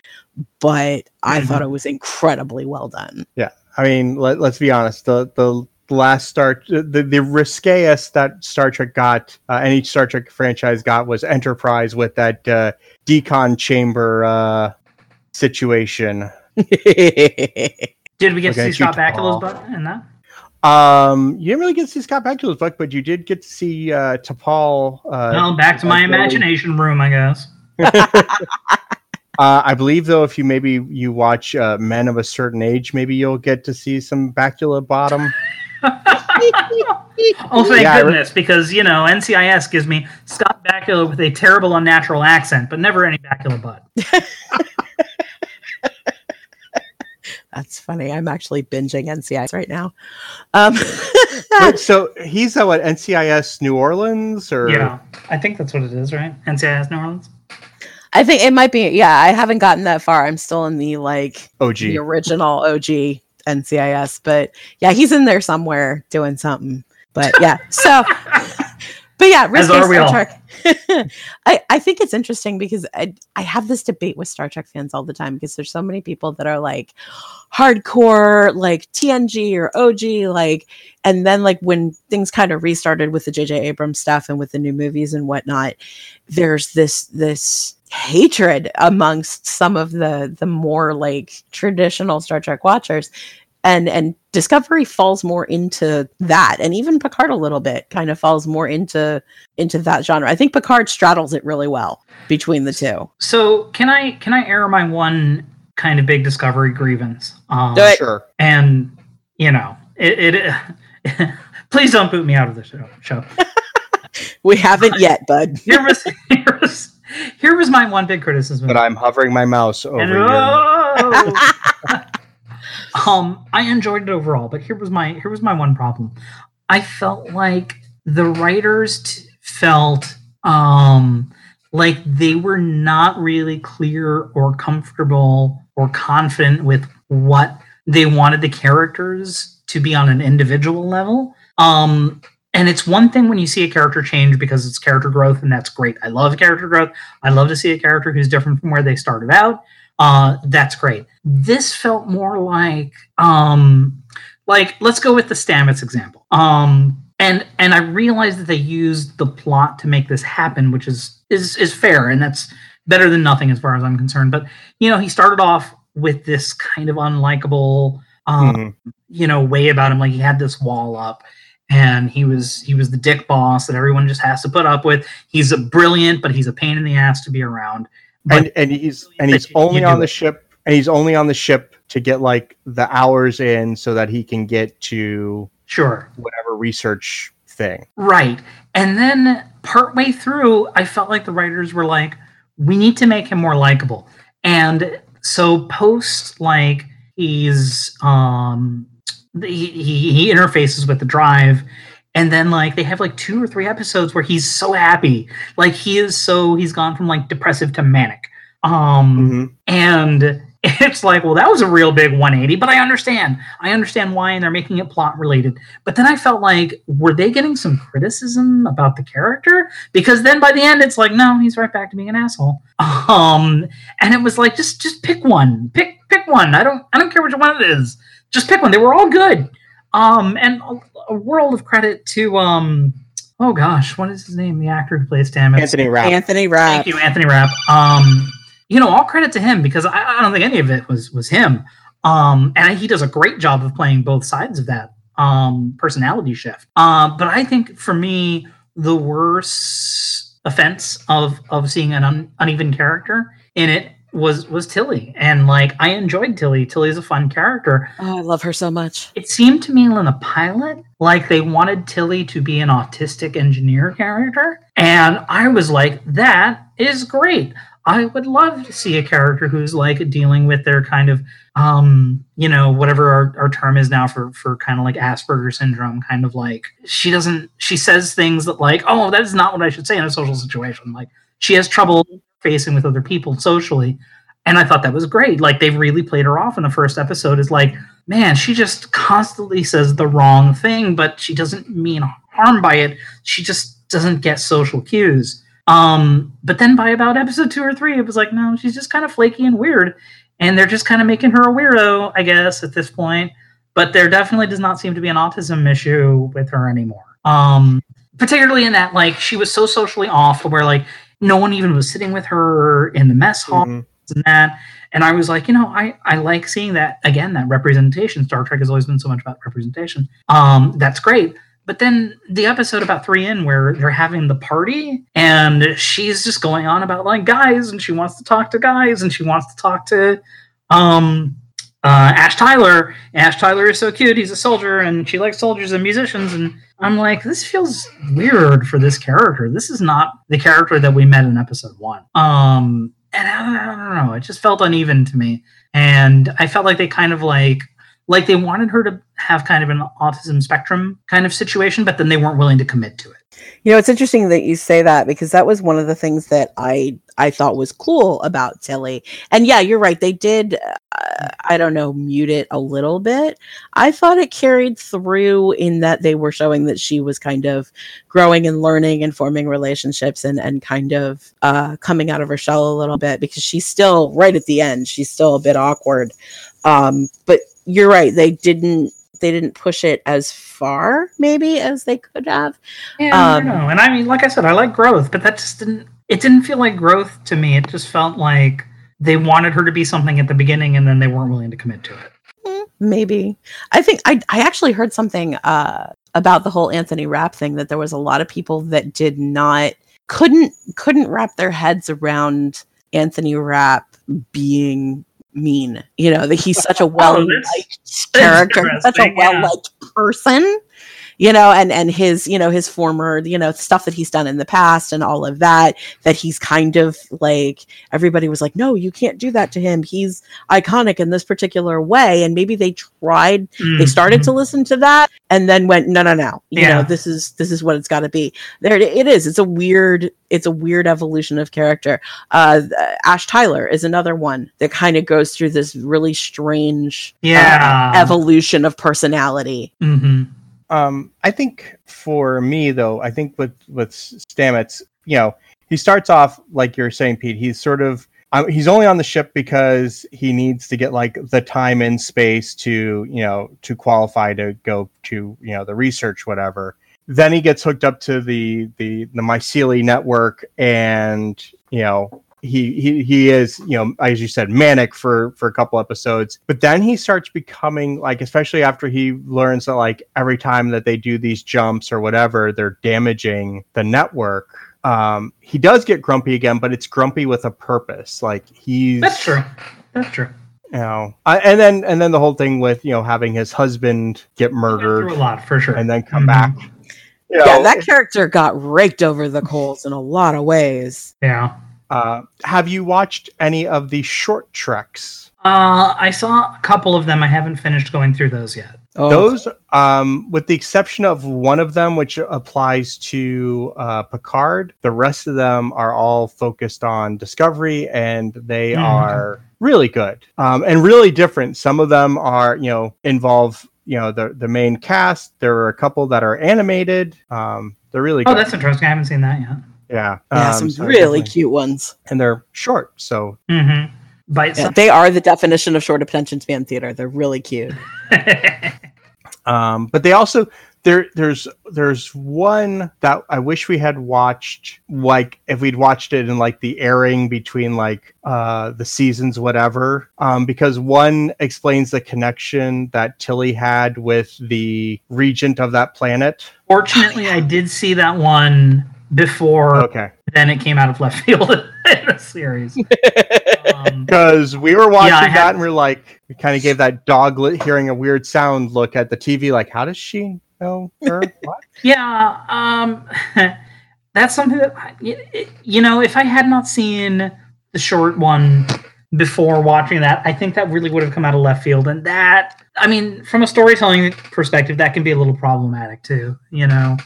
but I thought it was incredibly well done. Yeah, I mean, let, us be honest. The the last Star the the riskiest that Star Trek got, uh, any Star Trek franchise got was Enterprise with that uh, decon chamber uh, situation. Did we get to see Scott Bakula's butt in that? Um, you didn't really get to see Scott Bakula's butt, but you did get to see uh, T'Pol. Uh, well, back to my imagination room, I guess. Uh, I believe, though, if you maybe you watch uh, Men of a Certain Age, maybe you'll get to see some Bakula bottom. oh, thank yeah, goodness, re- because you know NCIS gives me Scott Bakula with a terrible unnatural accent, but never any Bakula butt. That's funny. I'm actually binging NCIS right now. Um, Wait, so he's at what NCIS New Orleans, or yeah, I think that's what it is, right? NCIS New Orleans. I think it might be. Yeah, I haven't gotten that far. I'm still in the like OG, the original OG NCIS, but yeah, he's in there somewhere doing something. But yeah, so but yeah, As we Star all. Trek. I, I think it's interesting because I, I have this debate with Star Trek fans all the time because there's so many people that are like hardcore, like TNG or OG, like, and then like when things kind of restarted with the JJ Abrams stuff and with the new movies and whatnot, there's this this hatred amongst some of the the more like traditional Star Trek watchers and and discovery falls more into that. And even picard a little bit kind of falls more into into that genre. I think picard straddles it really well between the two. So can i can i air my one kind of big discovery grievance? Um, Do it. sure. And you know it, it, it please don't boot me out of the show. Show. We haven't yet bud. Here was here was here was my one big criticism. But i'm hovering my mouse over and, oh! Um, I enjoyed it overall, but here was my here was my one problem. I felt like the writers t- felt um like they were not really clear or comfortable or confident with what they wanted the characters to be on an individual level. Um, and it's one thing when you see a character change because it's character growth, and that's great. I love character growth. I love to see a character who's different from where they started out uh, that's great. This felt more like, um, like let's go with the Stamets example. Um, and and I realized that they used the plot to make this happen, which is is is fair, and that's better than nothing as far as I'm concerned. But you know, he started off with this kind of unlikable, um, mm-hmm. you know, way about him. Like he had this wall up, and he was he was the dick boss that everyone just has to put up with. He's a brilliant, but he's a pain in the ass to be around and and he's and he's only on the it. ship and he's only on the ship to get like the hours in so that he can get to sure. whatever research thing. Right. And then partway through i felt like the writers were like we need to make him more likable. And so post like he's um he, he, he interfaces with the drive and then like they have like two or three episodes where he's so happy. Like he is so he's gone from like depressive to manic. Um mm-hmm. and it's like well that was a real big 180 but i understand. I understand why and they're making it plot related. But then i felt like were they getting some criticism about the character? Because then by the end it's like no he's right back to being an asshole. Um and it was like just just pick one. Pick pick one. I don't i don't care which one it is. Just pick one. They were all good um and a world of credit to um oh gosh, what is his name? The actor who plays Stamets. Anthony Rapp. Anthony Rapp. Thank you, Anthony Rapp. Um, you know, all credit to him because I, I don't think any of it was was him. Um, and he does a great job of playing both sides of that um personality shift. Um, but I think for me, the worst offense of of seeing an un, uneven character in it was was Tilly, and like I enjoyed Tilly. Tilly's a fun character. Oh, I love her so much. It seemed to me in the pilot like they wanted Tilly to be an autistic engineer character, and I was like, that is great. I would love to see a character who's like dealing with their kind of um, you know, whatever our, our term is now for for kind of like Asperger syndrome, kind of like she doesn't she says things that like, oh, that is not what I should say in a social situation. Like she has trouble facing with other people socially. And I thought that was great. Like they've really played her off in the first episode is like, man, she just constantly says the wrong thing, but she doesn't mean harm by it. She just doesn't get social cues. Um, but then by about episode two or three, it was like, no, she's just kind of flaky and weird. And they're just kind of making her a weirdo, I guess, at this point. But there definitely does not seem to be an autism issue with her anymore. Um, particularly in that, like, she was so socially off where, like, no one even was sitting with her in the mess hall mm-hmm. and that. And I was like, you know, I, I like seeing that again, that representation. Star Trek has always been so much about representation. Um, that's great. But then the episode about three in where they're having the party and she's just going on about like guys and she wants to talk to guys and she wants to talk to um uh, Ash Tyler. Ash Tyler is so cute. He's a soldier and she likes soldiers and musicians. And I'm like, this feels weird for this character. This is not the character that we met in episode one. Um, and I, I don't know. It just felt uneven to me. And I felt like they kind of like like they wanted her to have kind of an autism spectrum kind of situation, but then they weren't willing to commit to it. You know, it's interesting that you say that because that was one of the things that I I thought was cool about Tilly. And yeah, you're right. They did uh, I don't know, mute it a little bit. I thought it carried through in that they were showing that she was kind of growing and learning and forming relationships and and kind of uh coming out of her shell a little bit because she's still right at the end. She's still a bit awkward. Um but you're right. They didn't they didn't push it as far maybe as they could have. Yeah, um, I know. And I mean, like I said, I like growth, but that just didn't. It didn't feel like growth to me. It just felt like they wanted her to be something at the beginning, and then they weren't willing to commit to it. Hmm, maybe. I think I I actually heard something uh, about the whole Anthony Rapp thing that there was a lot of people that did not couldn't couldn't wrap their heads around Anthony Rapp being mean. You know, that he's such a oh, well liked oh, character, such a well liked person you know, and and his, you know, his former, you know, stuff that he's done in the past and all of that, that he's kind of like everybody was like, no, you can't do that to him. He's iconic in this particular way. And maybe they tried, mm-hmm. they started to listen to that and then went, no, no, no. You yeah. know, this is this is what it's gotta be. There it is. It's a weird, it's a weird evolution of character. Uh Ash Tyler is another one that kind of goes through this really strange uh, yeah. Uh, evolution of personality. Mm-hmm. Um, I think for me though, I think with with Stamets, you know, he starts off like you're saying, Pete. He's sort of um, he's only on the ship because he needs to get like the time and space to you know to qualify to go to you know the research whatever. Then he gets hooked up to the the the mycelial network, and you know he he he is you know as you said manic for for a couple episodes but then he starts becoming like especially after he learns that like every time that they do these jumps or whatever they're damaging the network um he does get grumpy again but it's grumpy with a purpose. Like he's that's true. That's true. You know I, and then and then the whole thing with you know having his husband get murdered a lot for sure. and then come mm-hmm. back. You know, yeah that character got raked over the coals in a lot of ways. Yeah uh, have you watched any of the short treks? Uh, I saw a couple of them. I haven't finished going through those yet. Oh. Those, um, with the exception of one of them, which applies to uh, Picard, the rest of them are all focused on Discovery, and they mm. are really good um, and really different. Some of them are, you know, involve you know the the main cast. There are a couple that are animated. Um, they're really. Oh, good. that's interesting. I haven't seen that yet. Yeah, yeah, um, some so really cute ones, and they're short. So, mm-hmm. yeah, they are the definition of short attention span theater. They're really cute. um, but they also there there's there's one that I wish we had watched like if we'd watched it in like the airing between like uh the seasons whatever um because one explains the connection that Tilly had with the regent of that planet. Fortunately, I did see that one before okay. then it came out of left field in the series. Because um, we were watching yeah, that had... and we are like, we kind of gave that dog li- hearing a weird sound look at the TV, like, how does she know her? What? yeah, um, that's something that, you know, if I had not seen the short one before watching that, I think that really would have come out of left field. And that, I mean, from a storytelling perspective, that can be a little problematic too, you know,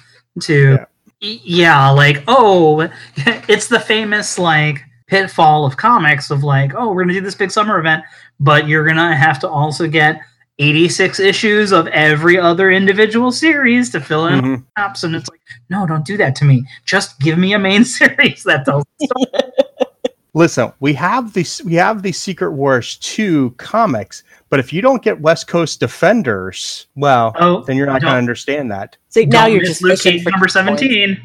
to, Yeah. Y- yeah, like, oh, it's the famous, like, pitfall of comics of like, oh, we're going to do this big summer event, but you're going to have to also get 86 issues of every other individual series to fill in Mhm. gaps. And it's like, no, don't do that to me. Just give me a main series that tells the story. Listen, we have these we have the Secret Wars 2 comics, but if you don't get West Coast Defenders, well, Oh, then you're not going to understand that. See, now Don't you're just Luke Cage for number 17.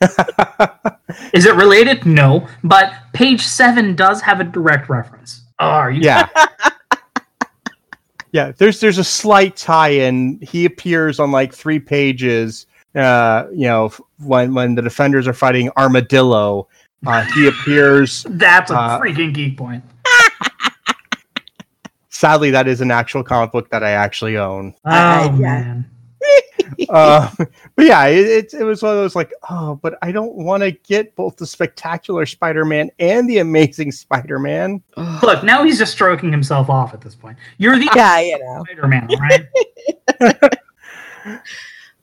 Is it related? No, but page seven does have a direct reference. Oh, are you? yeah. yeah, there's there's a slight tie-in. He appears on like three pages. Uh, you know, when when the defenders are fighting Armadillo, uh, he appears. That's a Uh, freaking geek point. Sadly, that is an actual comic book that I actually own. Oh I- yeah. man. uh, but yeah, it, it, it was one of those like, oh, but I don't want to get both the spectacular Spider-Man and the Amazing Spider-Man. Look, now he's just stroking himself off at this point. You're the yeah, you know. Spider-Man, right?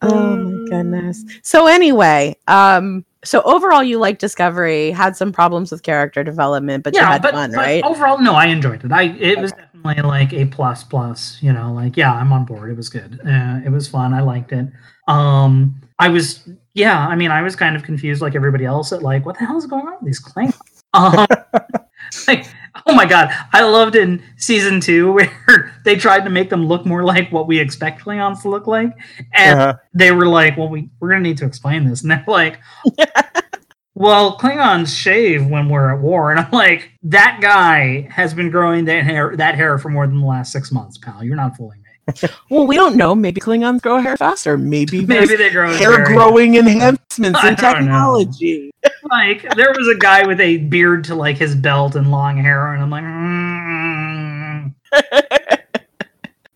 Oh my goodness. So anyway, um, so overall you like Discovery, had some problems with character development, but you yeah, had but, fun, but right? overall, no, I enjoyed it. I it was definitely like a plus plus. You know, like yeah, I'm on board. It was good. Uh, it was fun. I liked it. Um, I was yeah. I mean, I was kind of confused, like everybody else, at like what the hell is going on with these Klingons. Um, like, oh my god, I loved in season two where they tried to make them look more like what we expect Klingons to look like, and Uh-huh. they were like, "Well, we we're gonna need to explain this," and they're like, "Well, Klingons shave when we're at war," and I'm like, "That guy has been growing that hair that hair for more than the last six months, pal. You're not fooling me. Well, we don't know. Maybe Klingons grow hair faster. Maybe, Maybe they grow his hair growing enhancements in technology. Like there was a guy with a beard to like his belt and long hair, and I'm like." Mm.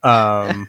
Um,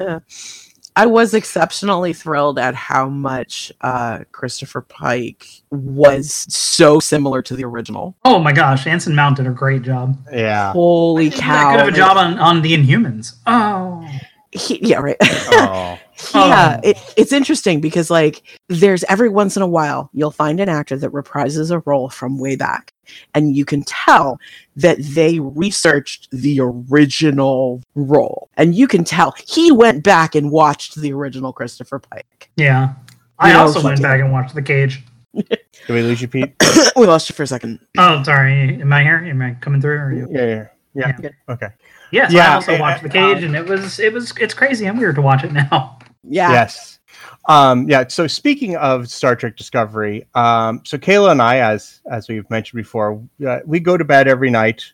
I was exceptionally thrilled at how much uh, Christopher Pike was so similar to the original. Oh my gosh, Anson Mount did a great job. yeah. Holy cow! that good of a job on, on the Inhumans. Oh, He- yeah, right. Oh. yeah, Oh. it, it's interesting because like there's every once in a while you'll find an actor that reprises a role from way back, and you can tell that they researched the original role, and you can tell he went back and watched the original Christopher Pike. yeah. I You know, also went did. back and watched The Cage. Did we lose you, Pete? we lost you for a second. Oh, sorry. Am I here? Am I coming through? Or are you? Yeah, yeah, yeah. Yeah. Okay. Yes, Yeah, I also watched The eh, Cage, um, and it was it was it's crazy and weird to watch it now. Yeah, Yes. Um, yeah. So speaking of Star Trek Discovery, um, so Kaila and I, as as we've mentioned before, uh, we go to bed every night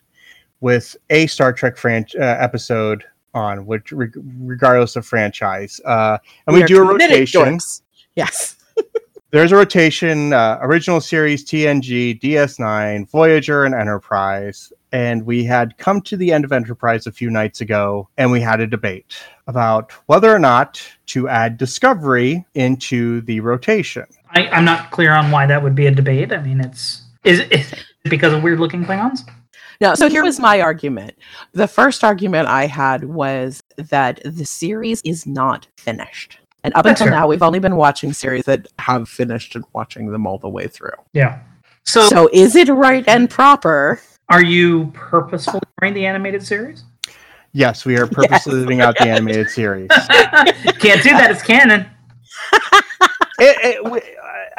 with a Star Trek fran- uh, episode on, which re- regardless of franchise, uh, and we, are do a rotation. dorks. Yes. There's a rotation: uh, original series, TNG, DS9, Voyager, and Enterprise. And we had come to the end of Enterprise a few nights ago, and we had a debate about whether or not to add Discovery into the rotation. I, I'm not clear on why that would be a debate. I mean, it's is it is it because of weird looking Klingons? No, so here was my argument. The first argument I had was that the series is not finished. And up That's until fair. now, we've only been watching series that have finished and watching them all the way through. Yeah. So, So is it right and proper? are you purposefully ignoring the animated series? Yes, we are purposely leaving out the animated series. Can't do that. It's canon. it, it, w-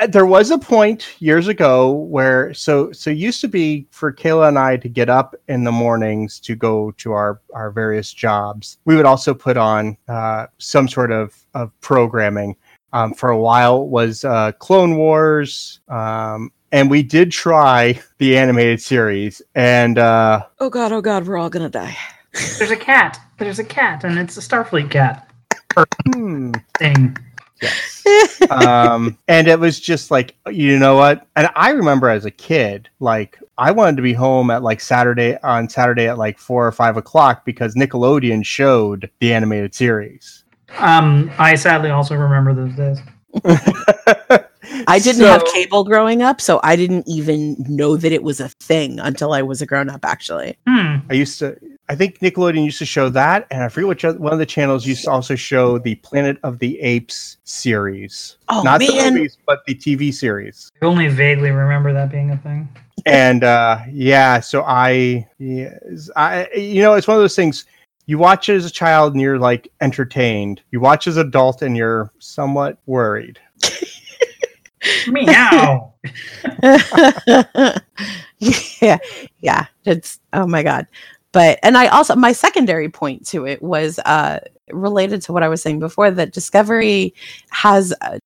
there was a point years ago where so so used to be for Kaila and I to get up in the mornings to go to our our various jobs. We would also put on uh, some sort of of programming. Um, for a while was uh, Clone Wars, um, and we did try the animated series, and uh, Oh god, oh god, we're all gonna die. There's a cat. There's a cat, and it's a Starfleet cat hmm, thing. Yes. um, and it was just like you know what and i remember as a kid like i wanted to be home at like saturday on saturday at like four or five o'clock because nickelodeon showed the animated series Um, I sadly also remember those days. I didn't have cable growing up, so I didn't even know that it was a thing until I was a grown up. Actually, Hmm. I used to. I think Nickelodeon used to show that, and I forget which other, one of the channels used to also show the Planet of the Apes series. Oh, Not the man. movies, but the TV series. I only vaguely remember that being a thing. and uh yeah so i yes, i you know it's one of those things you watch it as a child and you're like entertained you watch as an adult and you're somewhat worried Meow. yeah, yeah. It's oh my god. But and I also my secondary point to it was uh related to what I was saying before that Discovery has uh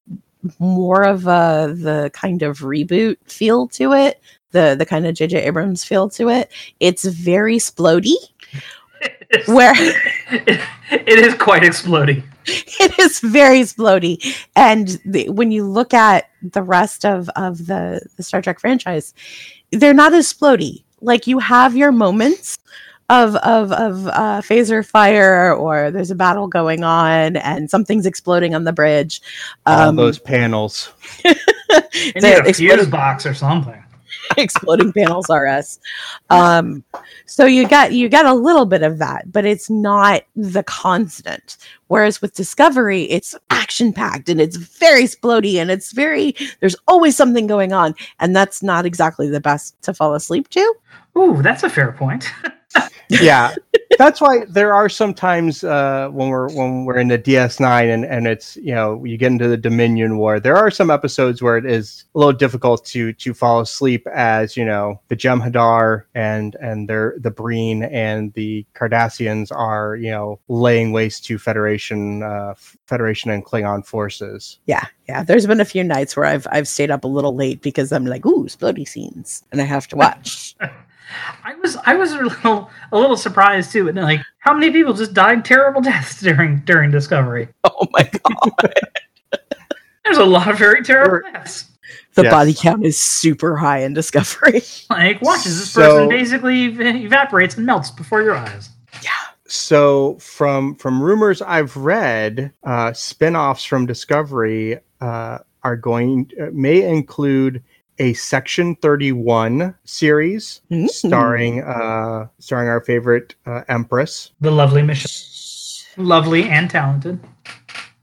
more of a the kind of reboot feel to it, the the kind of JJ Abrams feel to it. It's very splody It's- where it, it is quite exploding. it is very splody and the, when you look at the rest of of the the star trek franchise they're not as splody like you have your moments of of of uh phaser fire or there's a battle going on and something's exploding on the bridge all um those panels. You the a exploding- fuse box or something. exploding panels rs um so you got you got a little bit of that but it's not the constant. Whereas with discovery it's action packed and it's very splody and it's very there's always something going on. And that's not exactly the best to fall asleep to. Ooh, that's a fair point. yeah. That's why there are sometimes uh when we're when we're in the ds9 and and it's you know you get into the dominion war there are some episodes where it is a little difficult to to fall asleep as you know the jem'hadar and and their the breen and the cardassians are you know laying waste to federation uh federation and klingon forces. Yeah. Yeah. There's been a few nights where i've i've stayed up a little late because i'm like ooh splody scenes and i have to watch I was I was a little a little surprised too. And like, how many people just died terrible deaths during during Discovery? oh my god There's a lot of very terrible Sure. deaths. the Yes. body count is super high in discovery Like, watch as this So- person basically ev- evaporates and melts before your eyes. Yeah. So from from rumors i've read uh spin-offs from discovery uh are going uh, may include a section 31 series Mm. starring uh starring our favorite uh, empress The lovely Michelle, lovely and talented.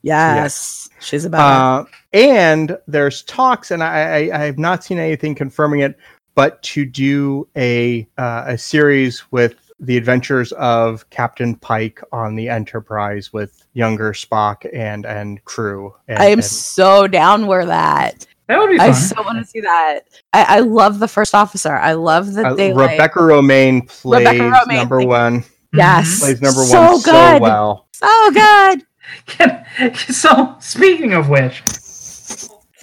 yes she's about uh and there's talks and I, I i have not seen anything confirming it but to do a uh, a series with the adventures of Captain Pike on the Enterprise with younger Spock and and crew. And, I am and- so down with that. That would be I fun. so want to see that. I, I love the first officer. I love that Uh, they like- Rebecca Romijn plays Rebecca Romijn, number thank- one. Yes, Plays number so one good, so well. so good. Mhm. so, speaking of which,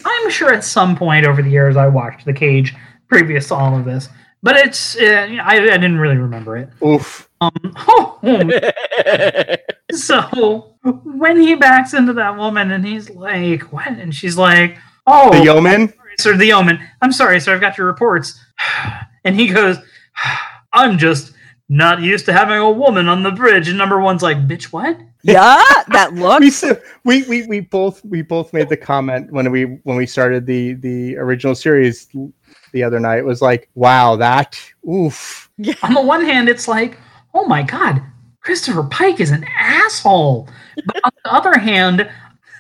I'm sure at some point over the years I watched The Cage previous to all of this, but it's uh, I, I didn't really remember it. Oof. Um, so when he backs into that woman and he's like, "What?" and she's like, "Oh, The yeoman. sir, the yeoman. I'm sorry, sir. I've got your reports." And he goes, "I'm just not used to having a woman on the bridge." And number one's like, "Bitch, what?" yeah, that look. We, s- we we we both we both made the comment when we when we started the the original series the other night. It was like, wow, that oof. Yeah. on the one hand, it's like, oh my god, Christopher Pike is an asshole. But on the other hand,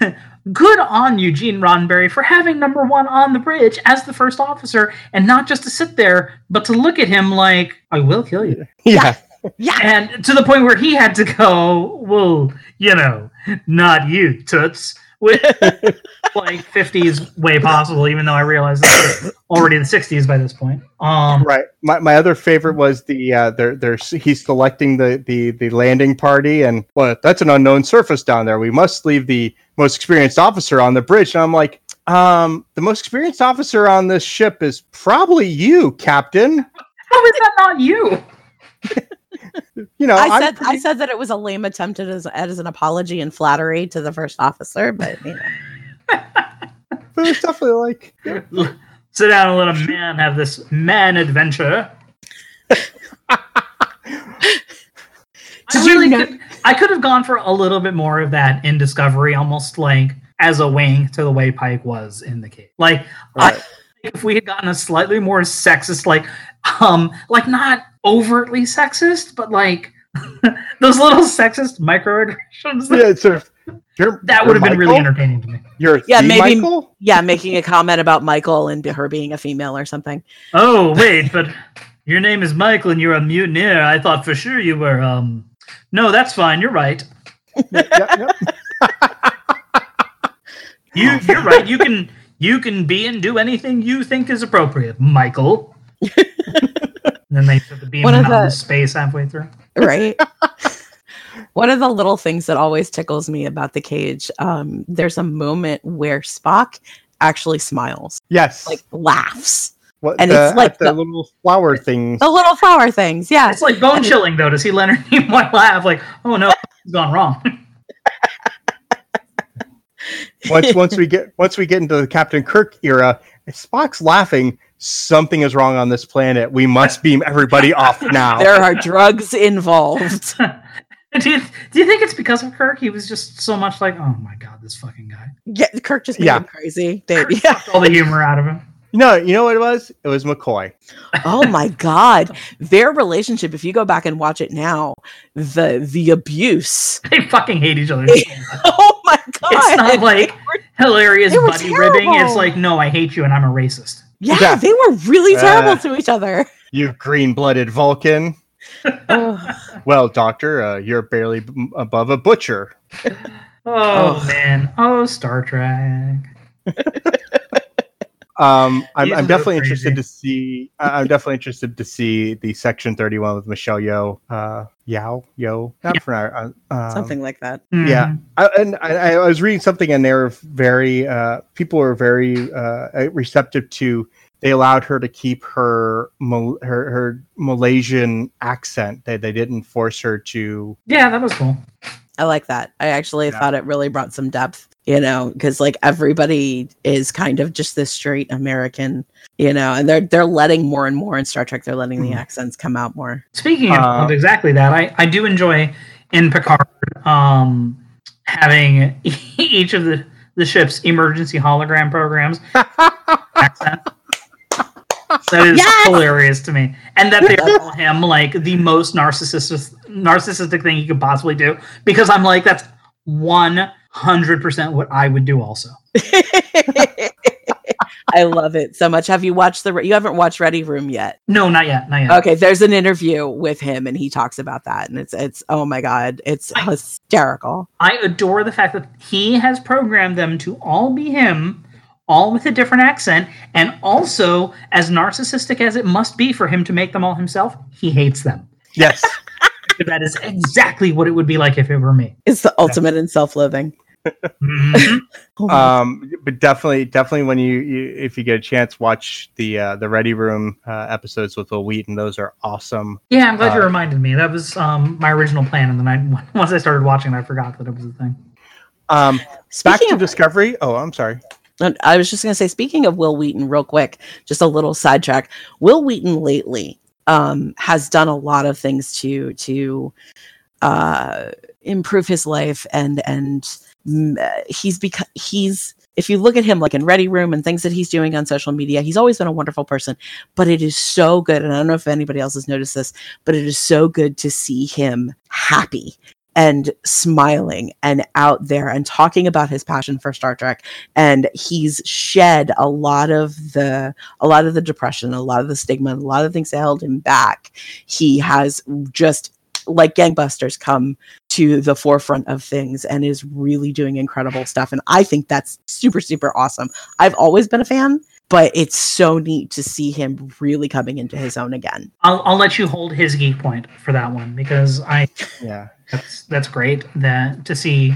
good on Eugene Roddenberry for having number one on the bridge as the first officer, and not just to sit there, but to look at him like, I will kill you. Yeah. Yeah, And to the point where he had to go, well, you know, not you, Toots. With like 50s way possible, even though I realize it's already the 60s by this point. Um, Right. My, my other favorite was the uh they're they're he's selecting the the the landing party and well that's an unknown surface down there. We must leave the most experienced officer on the bridge. And I'm like, um, the most experienced officer on this ship is probably you, Captain. How is that not you? You know, I I'm said I said that it was a lame attempt at as, as an apology and flattery to the first officer, but you know. but it's definitely like Sit down and let a man have this man adventure. I really could, I could have gone for a little bit more of that in Discovery, almost like as a wink to the way Pike was in the cage. Like Right. if we had gotten a slightly more sexist, like um, like not overtly sexist, but like those little sexist microaggressions. yeah, it's sort of, you're, That would have been really entertaining to me. You're Yeah, maybe- Michael? Yeah, making a comment about Michael and her being a female or something. Oh wait, but your name is Michael and you're a mutineer. I thought for sure you were. Um, no, that's fine. You're right. Yep, yep. You you're right. You can you can be and do anything you think is appropriate, Michael. then they put the beam One of out into the- space halfway through. right one of the little things that always tickles me about the cage um there's a moment where spock actually smiles Yes. like laughs what, and the, it's like at the, the- little flower things. the little flower things yeah It's like bone chilling though to see Leonard Nimoy laugh. Like, oh no, it's gone wrong. once once we get once we get into the Captain Kirk era, Spock's laughing, something is wrong on this planet. We must beam everybody off now. there are drugs involved do you do you think it's because of Kirk? He was just so much like, oh my god, this fucking guy. yeah kirk just made Yeah. him crazy They- Kirk yeah. sucked all the humor out of him. No, you know what it was? It was McCoy. oh my god their relationship if you go back and watch it now the the abuse They fucking hate each other. oh my god It's not like hilarious They were buddy ribbing. It's like, no, I hate you and I'm a racist. Yeah, Yeah. they were really Uh. terrible to each other You green-blooded Vulcan. Ugh. Well, Doctor, uh, you're barely b- above a butcher. Oh, Oh. man. Oh, Star Trek. Um, I'm, He's a I'm definitely interested to see. I- I'm definitely interested to see the Section 31 with Michelle Yeoh. Uh, Yao, Yo, not for now. uh, Um, something like that Yeah. Mhm. I, and I, I was reading something, and they were very uh, people were very uh, receptive to. They allowed her to keep her her, her Malaysian accent. They they didn't force her to. Yeah, that was cool. I like that. I actually Yeah. thought it really brought some depth, you know, because like everybody is kind of just this straight American, you know, and they're they're letting more and more in Star Trek. They're letting the Mhm. accents come out more. Speaking of, Uh, of exactly that, I, I do enjoy in Picard um, having each of the, the ship's emergency hologram programs accent. That is Yes! hilarious to me, and that they call him like the most narcissistic narcissistic thing he could possibly do. Because I'm like, that's one hundred percent what I would do. Also, I love it so much. Have you watched the? You haven't watched Ready Room yet. no, not yet, not yet. Okay, there's an interview with him, and he talks about that, and it's it's oh my god, it's I- hysterical. I adore the fact that he has programmed them to all be him, all with a different accent, and also as narcissistic as it must be for him to make them all himself, he hates them. Yes, that is exactly what it would be like if it were me. It's the ultimate in self-loathing. Mhm. Oh um, but definitely, definitely when you, you if you get a chance, watch the uh, the Ready Room uh, episodes with Wil Wheaton. Those are awesome. yeah, I'm glad you Uh, reminded me. That was um, my original plan, and then I once I started watching, I forgot that it was a thing. Um, back Speaking to of Discovery. Oh, I'm sorry. I was just going to say, speaking of Wil Wheaton, real quick, just a little sidetrack. Wil Wheaton lately um, has done a lot of things to to uh, improve his life, and and Uh, he's because he's. If you look at him like in Ready Room and things that he's doing on social media, he's always been a wonderful person. But it is so good, and I don't know if anybody else has noticed this, but it is so good to see him happy and smiling and out there and talking about his passion for Star Trek and he's shed a lot of the a lot of the depression a lot of the stigma a lot of things that held him back he has just like gangbusters come to the forefront of things and is really doing incredible stuff. And i think that's super super awesome. I've always been a fan but it's so neat to see him really coming into his own again. I'll, I'll let you hold his geek point for that one because I Yeah. that's that's great that to see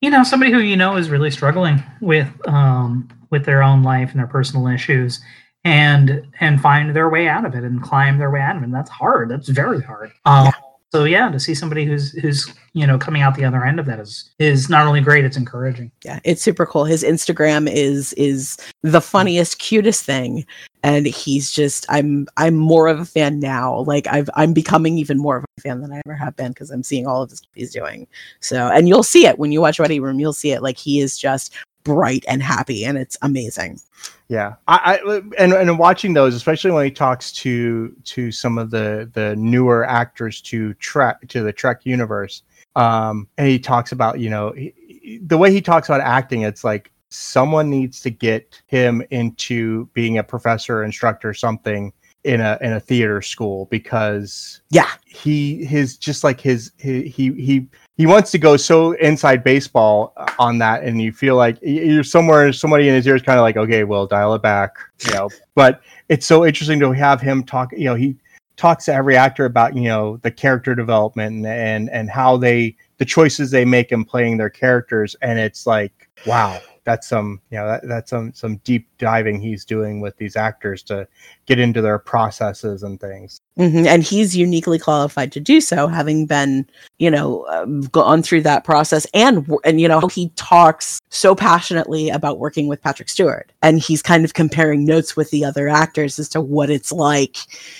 you know somebody who you know is really struggling with um with their own life and their personal issues and and find their way out of it and climb their way out of it. And that's hard. That's very hard. Um so yeah to see somebody who's who's you know coming out the other end of that is is not only great it's encouraging. Yeah it's super cool. His instagram is is the funniest cutest thing. And he's just i'm i'm more of a fan now. Like i've i'm becoming even more of a fan than i ever have been because i'm seeing all of this he's doing. So and you'll see it when you watch ready room you'll see it. Like he is just bright and happy, and it's amazing. Yeah, I, I and and watching those, especially when he talks to to some of the the newer actors to Trek to the Trek universe, um, and he talks about you know he, the way he talks about acting, it's like someone needs to get him into being a professor, instructor, something in a in a theater school because Yeah. he his just like his he he he, he wants to go so inside baseball uh, on that and you feel like you're somewhere somebody in his ear is kind of like okay well dial it back you know? But it's so interesting to have him talk you know he talks to every actor about you know the character development and and, and how they the choices they make in playing their characters and it's like wow that's some you know that, that's some some deep diving he's doing with these actors to get into their processes and things hmm And he's uniquely qualified to do so, having been, you know, um, gone through that process, and and you know he talks so passionately about working with Patrick Stewart, and he's kind of comparing notes with the other actors as to what it's like,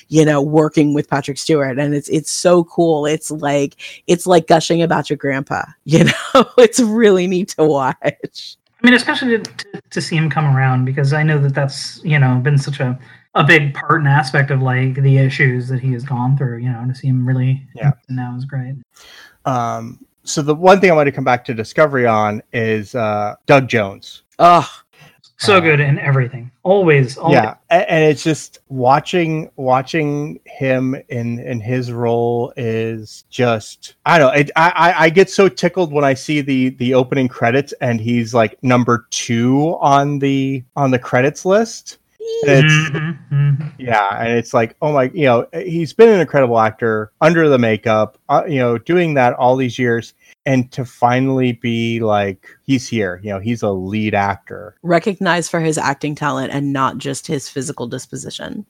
you know, working with Patrick Stewart, and it's it's so cool. It's like it's like gushing about your grandpa, you know. it's really neat to watch. I mean, especially to, to, to see him come around because I know that that's you know been such a a big part and aspect of like the issues that he has gone through. You know, to see him really Yeah. now is great. um so the one thing i want to come back to discovery on is uh doug jones Oh, So Uh, good in everything. Always, always. yeah and it's just watching watching him in in his role is just i don't know it, I, I get so tickled when i see the the opening credits and he's like number two on the on the credits list it's Mhm, mhm. yeah and it's like oh my you know he's been an incredible actor under the makeup uh, you know doing that all these years and to finally be like he's here you know he's a lead actor recognized for his acting talent and not just his physical disposition.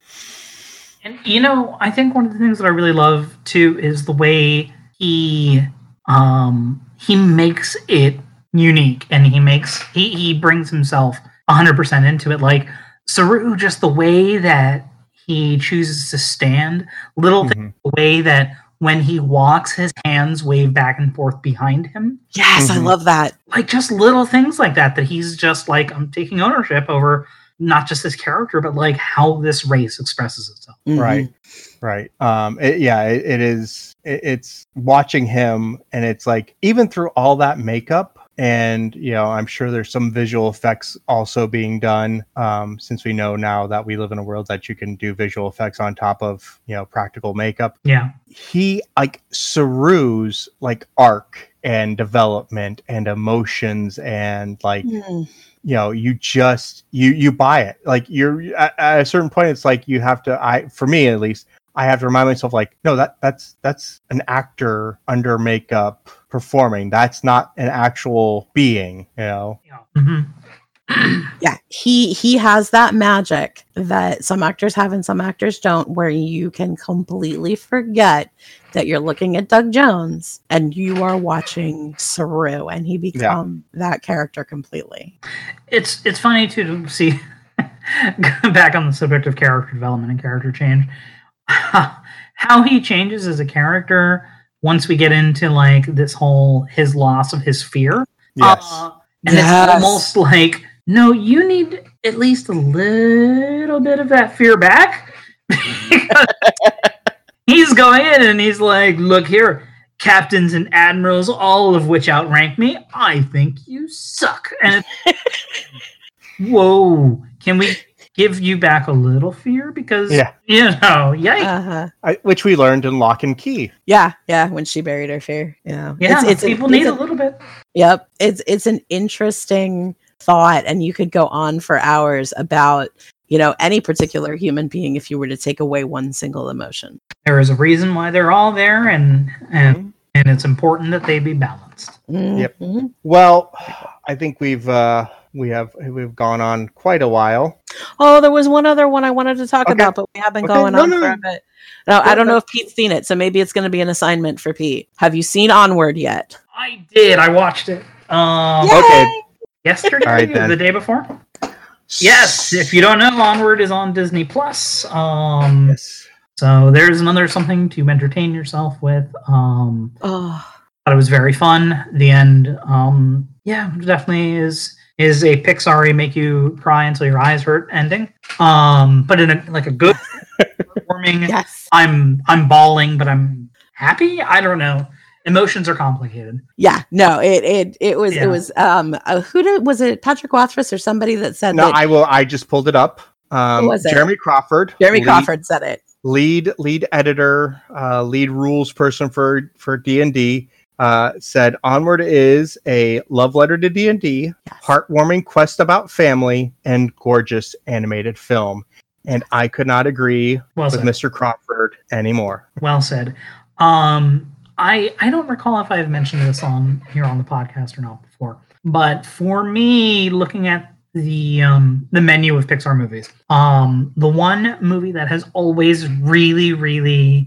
And you know, I think one of the things that I really love too is the way he um he makes it unique and he makes he he brings himself 100% into it like Saru just the way that he chooses to stand little things, Mhm. the way that when he walks his hands wave back and forth behind him Yes, I Mhm. love that. like just little things like that that he's just like i'm taking ownership over not just his character but like how this race expresses itself Mhm. right right um it, yeah it, it is it, it's watching him and it's like even through all that makeup and you know i'm sure there's some visual effects also being done um since we know now that we live in a world that you can do visual effects on top of you know practical makeup. Yeah. He like Saru's like arc and development and emotions and like Mm. you know you just you you buy it. Like you're at, at a certain point it's like you have to i for me at least i have to remind myself like no that that's that's an actor under makeup performing. That's not an actual being you know? Yeah. Mhm. Yeah, he he has that magic that some actors have and some actors don't, where you can completely forget that you're looking at Doug Jones and you are watching Saru, and he become that character completely. it's it's funny too to see back on the subject of character development and character change how he changes as a character once we get into like this whole his loss of his fear. Yes. Uh, and Yes. it's almost like no you need at least a little bit of that fear back. He's going in and he's like look here captains and admirals all of which outrank me i think you suck. And it's, whoa can we give you back a little fear because Yeah. you know yikes Uh-huh. Which we learned in Locke and Key Yeah, yeah. When she buried her fear, yeah, yeah It's, it's a- people it's need a- a little bit Yep. It's it's an interesting thought and you could go on for hours about, you know, any particular human being if you were to take away one single emotion. there is a reason why they're all there and and and it's important that they be balanced Yep. Mhm. well i think we've uh we have we've gone on quite a while Oh, there was one other one I wanted to talk Okay. about, but we have been Okay. going No, on no, for no. a bit. No, I don't know if Pete's seen it, so maybe it's going to be an assignment for Pete. Have you seen Onward yet? i did i watched it um Yay! Okay. yesterday All right, or the day before yes if you don't know onward is on disney plus um yes so there's another something to entertain yourself with um Oh, thought it was very fun the end um yeah definitely is is a Pixar make you cry until your eyes hurt ending. Um, but in a like a good warming. Yes. I'm I'm bawling, but I'm happy. I don't know. Emotions are complicated. Yeah. No. It it it was Yeah. it was um uh, who did was it Patrick Rothfuss or somebody that said No, that I will. I just pulled it up. Um, was it? Jeremy Crawford. Jeremy lead- Crawford said it. lead lead editor, uh, lead rules person for for D and D, uh, said Onward is a love letter to D and D, Yes. heartwarming quest about family, and gorgeous animated film. And I could not agree Well with said. Mr. Crawford anymore. Well said. Um, I I don't recall if I've mentioned this on here on the podcast or not before, but for me, looking at the um the menu of Pixar movies, um, the one movie that has always really really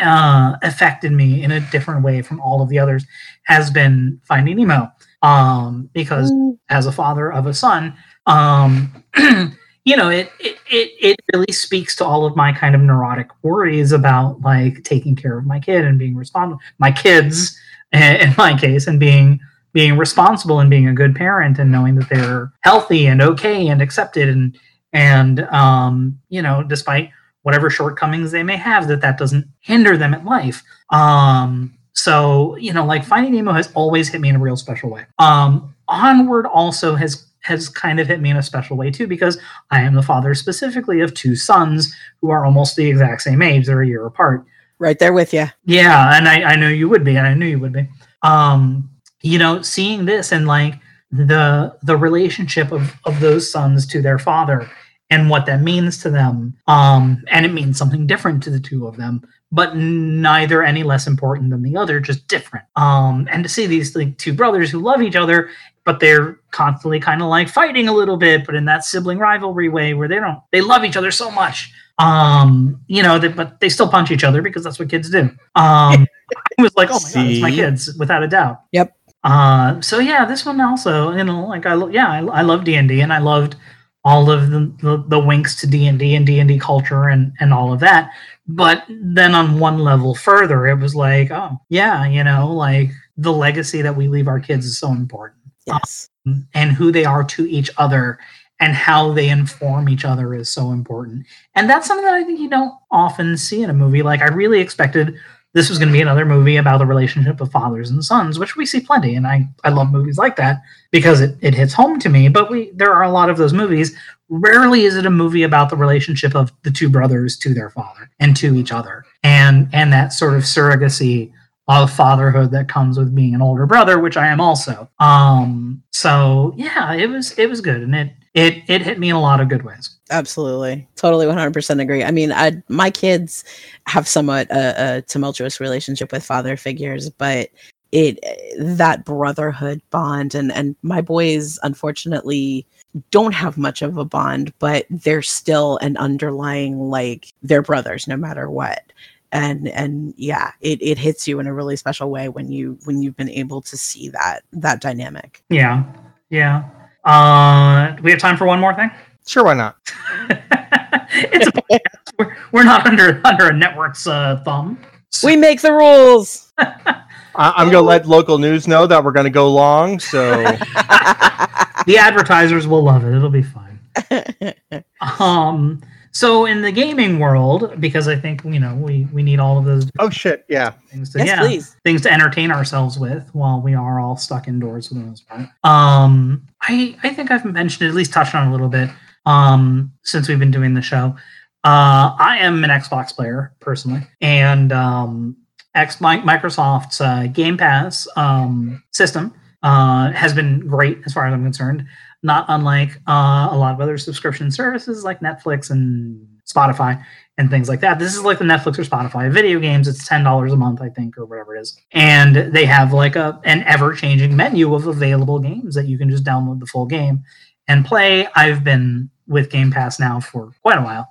uh affected me in a different way from all of the others has been Finding Nemo. Um, because Mm, as a father of a son um you know it, it it it really speaks to all of my kind of neurotic worries about like taking care of my kid and being responsible my kids in my case and being being responsible and being a good parent and knowing that they're healthy and okay and accepted and and um you know despite whatever shortcomings they may have that that doesn't hinder them at life. Um so you know like finding nemo has always hit me in a real special way. Um onward also has has kind of hit me in a special way too because i am the father specifically of two sons who are almost the exact same age. They're a year apart. Right there with you. yeah, and I, I knew you would be, and I knew you would be. Um, you know, seeing this and like the the relationship of of those sons to their father and what that means to them. Um, and it means something different to the two of them, but neither any less important than the other, just different. Um, and to see these like two brothers who love each other, but they're constantly kind of like fighting a little bit, but in that sibling rivalry way where they don't they love each other so much um you know that but they still punch each other because that's what kids do um i was like oh my god it's my kids without a doubt Yep. uh so yeah this one also you know like i yeah i, I love d&d and i loved all of the, the the winks to d&d and d&d culture and and all of that but then on one level further it was like oh yeah you know like the legacy that we leave our kids is so important Yes. and who they are to each other and how they inform each other is so important. And that's something that I think you don't often see in a movie. Like I really expected this was going to be another movie about the relationship of fathers and sons, which we see plenty, and I I love movies like that because it, it hits home to me. But we there are a lot of those movies. Rarely is it a movie about the relationship of the two brothers to their father and to each other, and and that sort of surrogacy of fatherhood that comes with being an older brother, which I am also. Um, so yeah, it was it was good, and it it it hit me in a lot of good ways. Absolutely. Totally 100% agree. I mean, I, my kids have somewhat a, a tumultuous relationship with father figures, but it that brotherhood bond and and my boys unfortunately don't have much of a bond, but they're still an underlying like they're brothers no matter what. And and yeah, it, it hits you in a really special way when you when you've been able to see that that dynamic. Yeah, yeah. Uh, do we have time for one more thing? Sure, why not? it's a podcast. We're, we're not under under a network's uh, thumb. We make the rules. I, I'm going to let local news know that we're going to go long. So The advertisers will love it. It'll be fine. Um, so in the gaming world, because I think you know we we need all of those oh shit, yeah. things to yes, yeah, please. things to entertain ourselves with while we are all stuck indoors for the most part. Um, I I think I've mentioned at least touched on a little bit um, since we've been doing the show. Uh, I am an Xbox player personally, and um, X Microsoft's uh, Game Pass um, system uh, has been great as far as I'm concerned. Not unlike uh, a lot of other subscription services like Netflix and Spotify and things like that. This is like the Netflix or Spotify video games. It's ten dollars a month, I think, or whatever it is. And they have like a an ever changing menu of available games that you can just download the full game and play. I've been with Game Pass now for quite a while.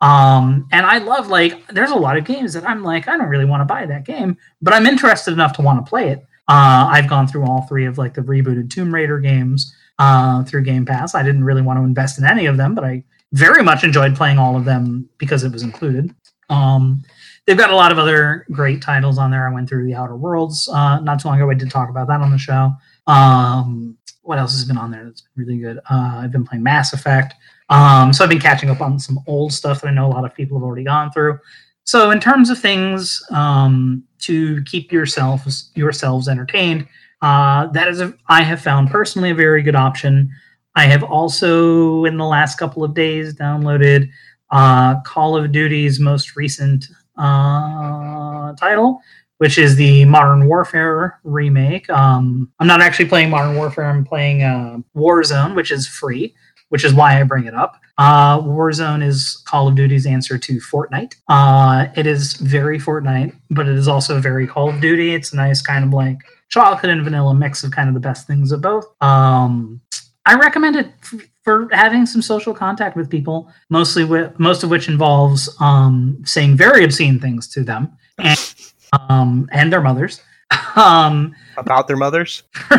Um, and I love like there's a lot of games that I'm like, I don't really want to buy that game, but I'm interested enough to want to play it. Uh, I've gone through all three of like the rebooted Tomb Raider games uh, through Game Pass. I didn't really want to invest in any of them, but I very much enjoyed playing all of them because it was included. Um, they've got a lot of other great titles on there. I went through the Outer Worlds uh, not too long ago. I did talk about that on the show. Um, what else has been on there that's been really good? Uh, I've been playing Mass Effect. Um, so I've been catching up on some old stuff that I know a lot of people have already gone through. So in terms of things um, to keep yourselves yourselves entertained, uh, that is a, I have found personally a very good option. I have also in the last couple of days downloaded uh, Call of Duty's most recent uh, title, which is the Modern Warfare remake. Um, I'm not actually playing Modern Warfare. I'm playing uh, Warzone, which is free, which is why I bring it up. Uh, Warzone is Call of Duty's answer to Fortnite. Uh, it is very Fortnite, but it is also very Call of Duty. It's a nice kind of like chocolate and vanilla mix of kind of the best things of both. Um, I recommend it f- for having some social contact with people, mostly with most of which involves um, saying very obscene things to them and um, and their mothers. Um, About their mothers.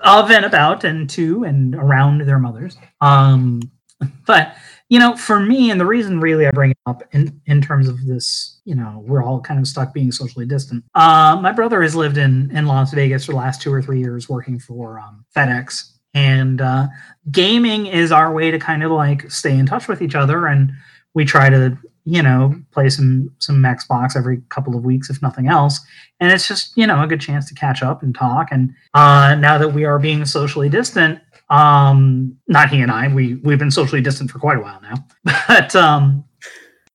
of and about and to and around their mothers. Um, but you know, for me, and the reason really I bring it up in in terms of this, you know, we're all kind of stuck being socially distant. Uh, my brother has lived in in Las Vegas for the last two or three years, working for um, FedEx, and uh, gaming is our way to kind of like stay in touch with each other, and we try to you know play some some Xbox every couple of weeks, if nothing else. And it's just you know a good chance to catch up and talk. And uh, now that we are being socially distant, um not he and i. We we've been socially distant for quite a while now. But um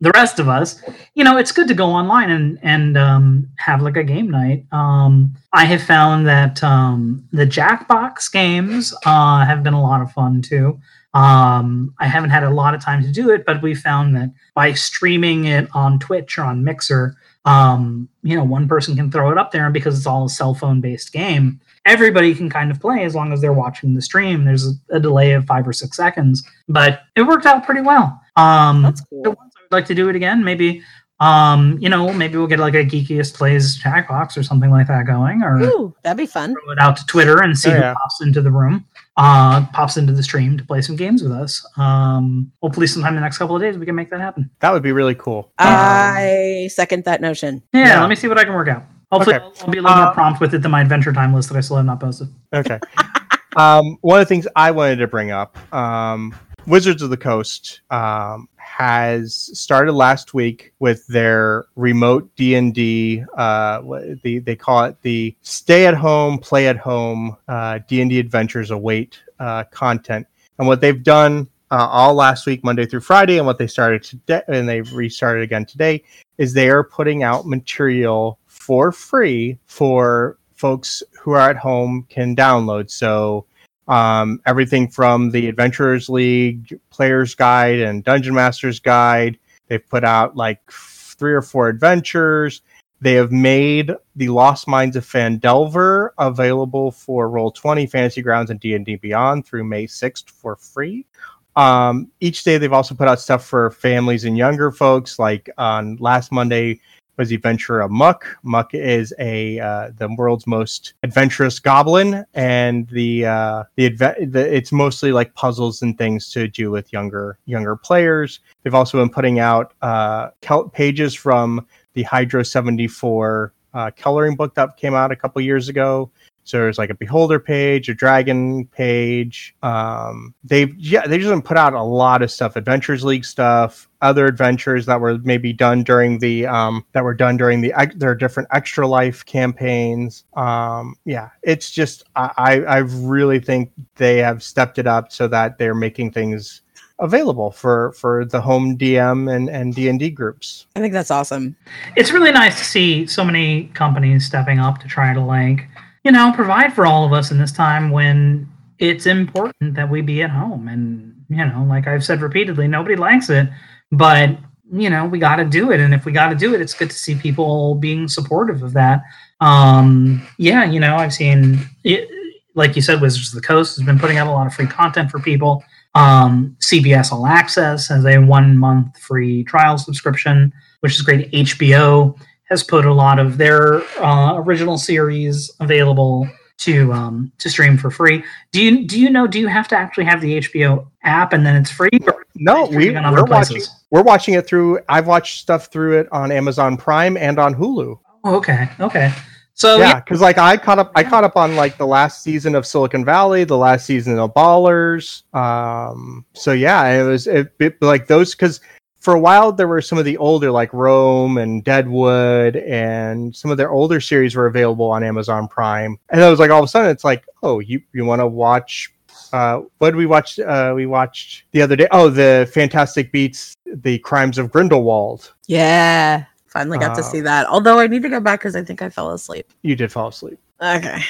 the rest of us you know it's good to go online and and um have like a game night. Um i have found that um the jackbox games uh have been a lot of fun too. Um i haven't had a lot of time to do it but we found that by streaming it on twitch or on mixer um you know one person can throw it up there and because it's all a cell phone based game everybody can kind of play as long as they're watching the stream. There's a, a delay of five or six seconds, but it worked out pretty well. Um, That's cool. so once I would like to do it again. Maybe, um, you know, maybe we'll get like a geekiest plays Jackbox or something like that going, or Ooh, that'd be fun. throw it out to Twitter and see Oh, who yeah. pops into the room, uh, pops into the stream to play some games with us. Um, hopefully, sometime in the next couple of days we can make that happen. That would be really cool. I second that notion. Yeah, Yeah. let me see what I can work out. Hopefully, Okay. I'll, I'll be a little Uh, more prompt with it than my Adventure Time list that I still have not posted. Okay. um, one of the things I wanted to bring up, um, Wizards of the Coast um, has started last week with their remote D and D. uh, they call it the stay at home, play at home uh, D and D adventures await uh, content. And what they've done uh, all last week, Monday through Friday, and what they started today, and they've restarted again today, is they are putting out material for free for folks who are at home can download. So um, everything from the Adventurers League Players Guide and Dungeon Masters Guide. They've put out like three or four adventures. They have made the Lost Minds of Phandelver available for Roll20, Fantasy Grounds, and D&D Beyond through May 6th for free. Um, each day they've also put out stuff for families and younger folks. Like on last Monday was the adventure of Muck. Muck is a uh, the world's most adventurous goblin, and the uh, the, adve- the it's mostly like puzzles and things to do with younger younger players. They've also been putting out uh, pages from the Hydro seventy four uh, coloring book that came out a couple years ago. So there's like a beholder page, a dragon page. Um, they've yeah, they just put out a lot of stuff, Adventures League stuff, other adventures that were maybe done during the um, that were done during the ex- their different extra life campaigns. Um, yeah, it's just I I I really think they have stepped it up so that they're making things available for for the home DM and and D and D groups. I think that's awesome. it's really nice to see so many companies stepping up to try to like you know provide for all of us in this time when it's important that we be at home. And you know like i've said repeatedly nobody likes it but you know we got to do it. And if we got to do it it's good to see people being supportive of that. Um yeah you know i've seen it, like you said wizards of the coast has been putting out a lot of free content for people. Um cbs all access has a one month free trial subscription which is great. Hbo has put a lot of their uh, original series available to um, to stream for free. Do you do you know? Do you have to actually have the HBO app and then it's free? Or No, we we're watching we're watching it through. I've watched stuff through it on Amazon Prime and on Hulu. Oh, okay, okay. So yeah, yeah, because like I caught up, I caught up on like the last season of Silicon Valley, the last season of Ballers. Um, so yeah, it was it, it like those because for a while there were some of the older like Rome and Deadwood and some of their older series were available on Amazon Prime, and I was like all of a sudden it's like, oh, you you want to watch. Uh, what did we watch? Uh, we watched the other day. Oh, the Fantastic Beasts, the Crimes of Grindelwald. Yeah. Finally got to Uh, see that. Although I need to go back because I think I fell asleep. You did fall asleep. Okay.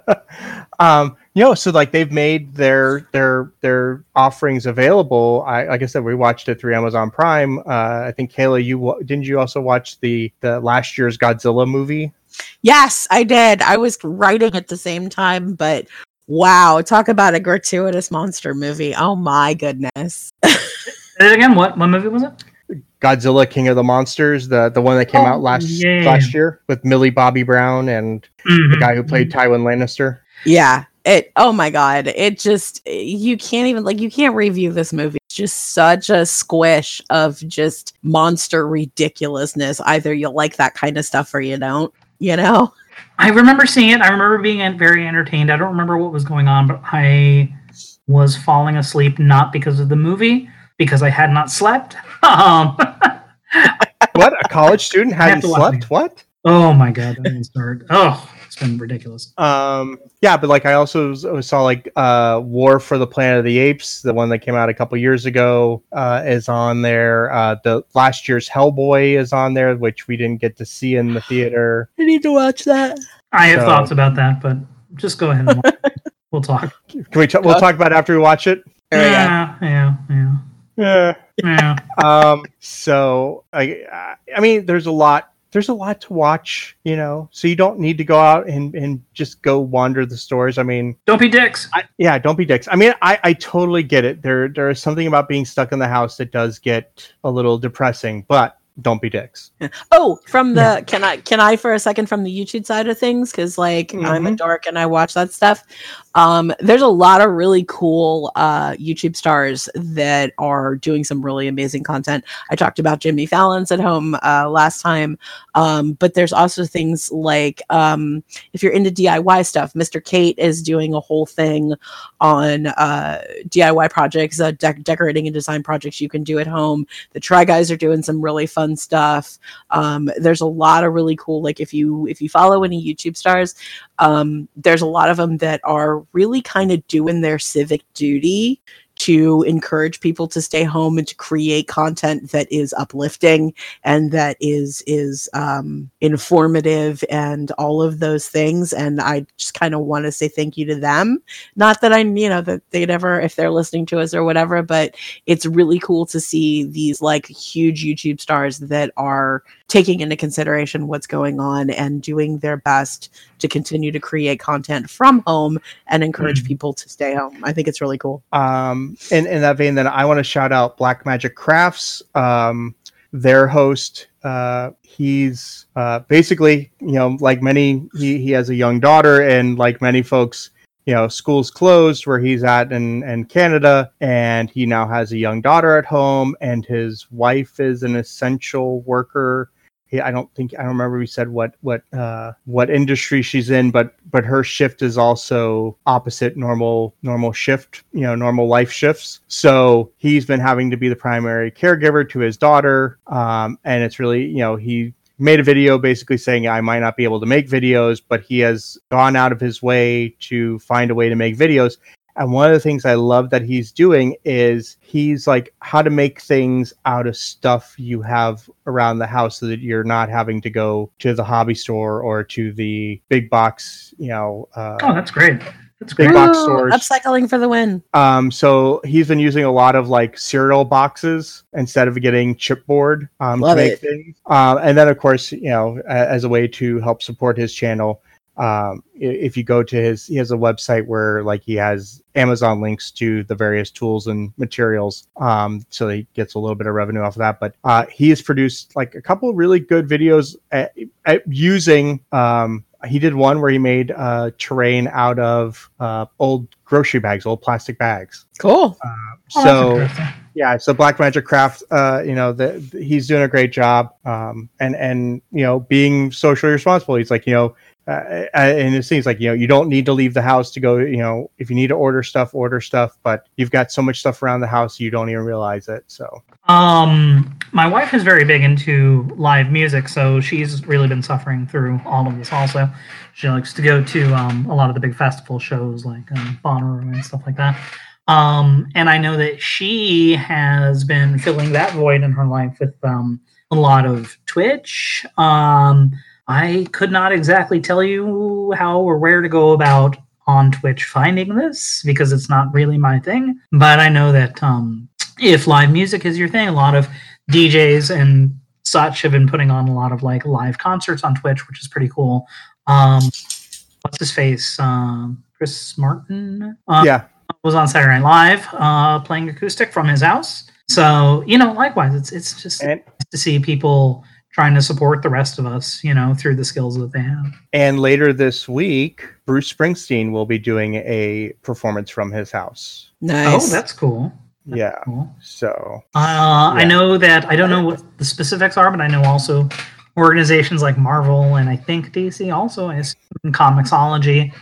um you know so like they've made their their their offerings available i like i said we watched it through amazon prime uh i think kaila you wa- didn't you also watch the the last year's godzilla movie Yes, I did. I was writing at the same time, but wow, talk about a gratuitous monster movie. Oh my goodness. Say it again. What what movie was it? godzilla king of the monsters the the one that came Oh, out last yeah. last year with millie bobby brown and the Mhm. guy who played tywin lannister Yeah. It oh my god. It just you can't even like you can't review this movie. It's just such a squish of just monster ridiculousness. Either you like that kind of stuff or you don't, you know? I remember seeing it. I remember being very entertained. I don't remember what was going on, but I was falling asleep not because of the movie, because I had not slept. Um, what a college student hadn't slept what oh my god, that didn't start. Oh, it's been ridiculous. Um, yeah, but like I also saw like uh, War for the Planet of the Apes, the one that came out a couple years ago, uh, is on there. Uh, the last year's Hellboy is on there, which we didn't get to see in the theater. I need to watch that. I have So- thoughts about that, but just go ahead and watch we'll talk. Can we? T- we'll talk about it after we watch it. There we go. yeah, yeah, yeah, Yeah. yeah. Um. So I, I mean, there's a lot. There's a lot to watch, you know. So you don't need to go out and and just go wander the stores. I mean, Don't be dicks. I, yeah, don't be dicks. I mean, I, I totally get it. There there is something about being stuck in the house that does get a little depressing, but don't be dicks. Oh, from the can I can I for a second from the YouTube side of things because like I'm a dork and I watch that stuff. Um, there's a lot of really cool uh, YouTube stars that are doing some really amazing content. I talked about Jimmy Fallon's at home uh, last time, um, but there's also things like um, if you're into DIY stuff, Mr. Kate is doing a whole thing on uh, DIY projects, uh, dec- decorating and design projects you can do at home. The Try Guys are doing some really fun stuff. Um, there's a lot of really cool, like if you if you follow any YouTube stars, um, there's a lot of them that are really kind of doing their civic duty to encourage people to stay home and to create content that is uplifting and that is is um, informative and all of those things. And I just kind of want to say thank you to them. Not that I, you know, that they'd ever, if they're listening to us or whatever, but it's really cool to see these like huge YouTube stars that are taking into consideration what's going on and doing their best to continue to create content from home and encourage Mhm. people to stay home. I think it's really cool. Um, in, in that vein, then I want to shout out Black Magic Crafts. Um, their host, uh, he's uh, basically, you know, like many, he, he has a young daughter, and like many folks, you know, school's closed where he's at in, in Canada, and he now has a young daughter at home, and his wife is an essential worker. I don't think I don't remember we said what what uh, what industry she's in, but but her shift is also opposite normal normal shift, you know, normal life shifts. So he's been having to be the primary caregiver to his daughter, um, and it's really you know he made a video basically saying I might not be able to make videos, but he has gone out of his way to find a way to make videos. And one of the things I love that he's doing is he's like how to make things out of stuff you have around the house so that you're not having to go to the hobby store or to the big box, you know. Uh, Oh, that's great. That's Big great. box Ooh, stores. Upcycling for the win. um, so he's been using a lot of like cereal boxes instead of getting chipboard um, to make it. things. Um, and then, of course, you know, as a way to help support his channel, um, if you go to his, he has a website where like he has Amazon links to the various tools and materials, um, so he gets a little bit of revenue off of that. But uh, he has produced like a couple of really good videos at, at using. Um, he did one where he made uh, terrain out of uh, old grocery bags, old plastic bags. Cool. Oh, so interesting. yeah, so Black Magic Craft, uh, you know, the, the- he's doing a great job, um, and and you know, being socially responsible. He's like, you know, uh, and it seems like you know you don't need to leave the house to go. You know, if you need to order stuff, order stuff. But you've got so much stuff around the house you don't even realize it. So, um, my wife is very big into live music, so she's really been suffering through all of this. Also, she likes to go to um, a lot of the big festival shows like um, Bonnaroo and stuff like that. Um, and I know that she has been filling that void in her life with um, a lot of Twitch. Um, I could not exactly tell you how or where to go about on Twitch finding this because it's not really my thing. But I know that um, if live music is your thing, a lot of DJs and such have been putting on a lot of like live concerts on Twitch, which is pretty cool. Um, what's his face? Um, Chris Martin. Uh, yeah, was on Saturday Night Live uh, playing acoustic from his house. So you know, likewise, it's it's just and, nice to see people trying to support the rest of us, you know, through the skills that they have. And later this week, Bruce Springsteen will be doing a performance from his house. Nice. Oh, that's cool. That's yeah. Cool. So uh, yeah. I know that I don't know what the specifics are, but I know also organizations like Marvel and I think DC also in Comixology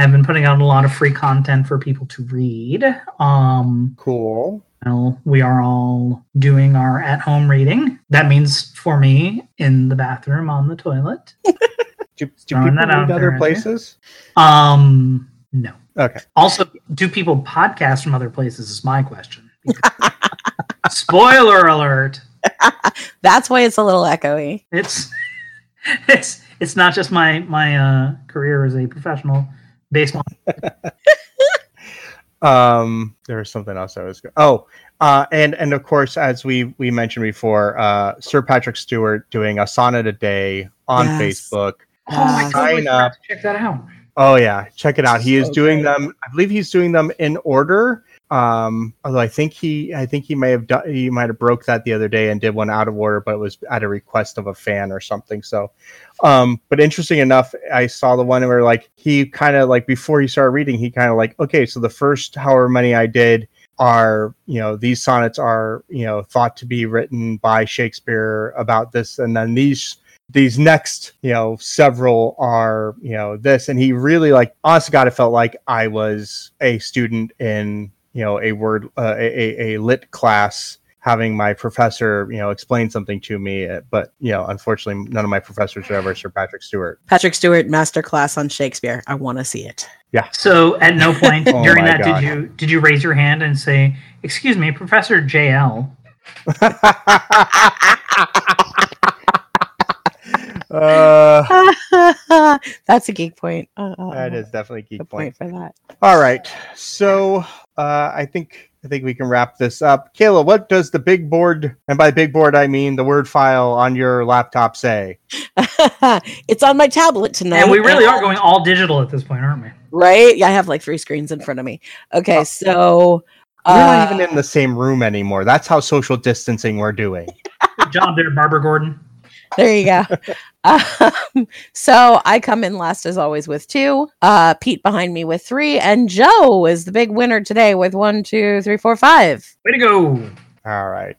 have been putting out a lot of free content for people to read. Um, cool. Well, we are all doing our at-home reading. That means for me in the bathroom on the toilet. do, do people read other places? Um, no. Okay. Also, do people podcast from other places? Is my question. Spoiler alert. That's why it's a little echoey. It's it's it's not just my my uh, career as a professional baseball. um, there was something else I was. Go- oh, uh, and and of course, as we we mentioned before, uh, Sir Patrick Stewart doing a sonnet a day on yes. Facebook. Oh my god! Up. Check that out. Oh yeah, check it out. He is doing them. I believe he's doing them in order. Um, although I think he, I think he may have done, he might have broke that the other day and did one out of order, but it was at a request of a fan or something. So, um, but interesting enough, I saw the one where like he kind of like before he started reading, he kind of like, okay, so the first however many I did are, you know, these sonnets are, you know, thought to be written by Shakespeare about this, and then these these next, you know, several are, you know, this. And he really like, honestly, God, it felt like I was a student in you know a word uh, a, a lit class having my professor you know explain something to me uh, but you know unfortunately none of my professors are ever sir patrick stewart. Patrick stewart master class on shakespeare. I want to see it. Yeah. So at no point oh during that God. did you did you raise your hand and say excuse me professor jl uh, That's a geek point. Uh, uh that is definitely a geek point. point. for that. All right, so uh, I think I think we can wrap this up. Kaila, what does the big board, and by big board I mean the word file on your laptop say? it's on my tablet tonight. And we really and... are going all digital at this point, aren't we? Right? Yeah, I have like three screens in front of me. Okay, oh. so we're not uh, even in the same room anymore. That's how social distancing we're doing. Good job there, Barbara Gordon. There you go. Um, so I come in last as always with two. Uh, Pete behind me with three, and Joe is the big winner today with one, two, three, four, five. Way to go! All right.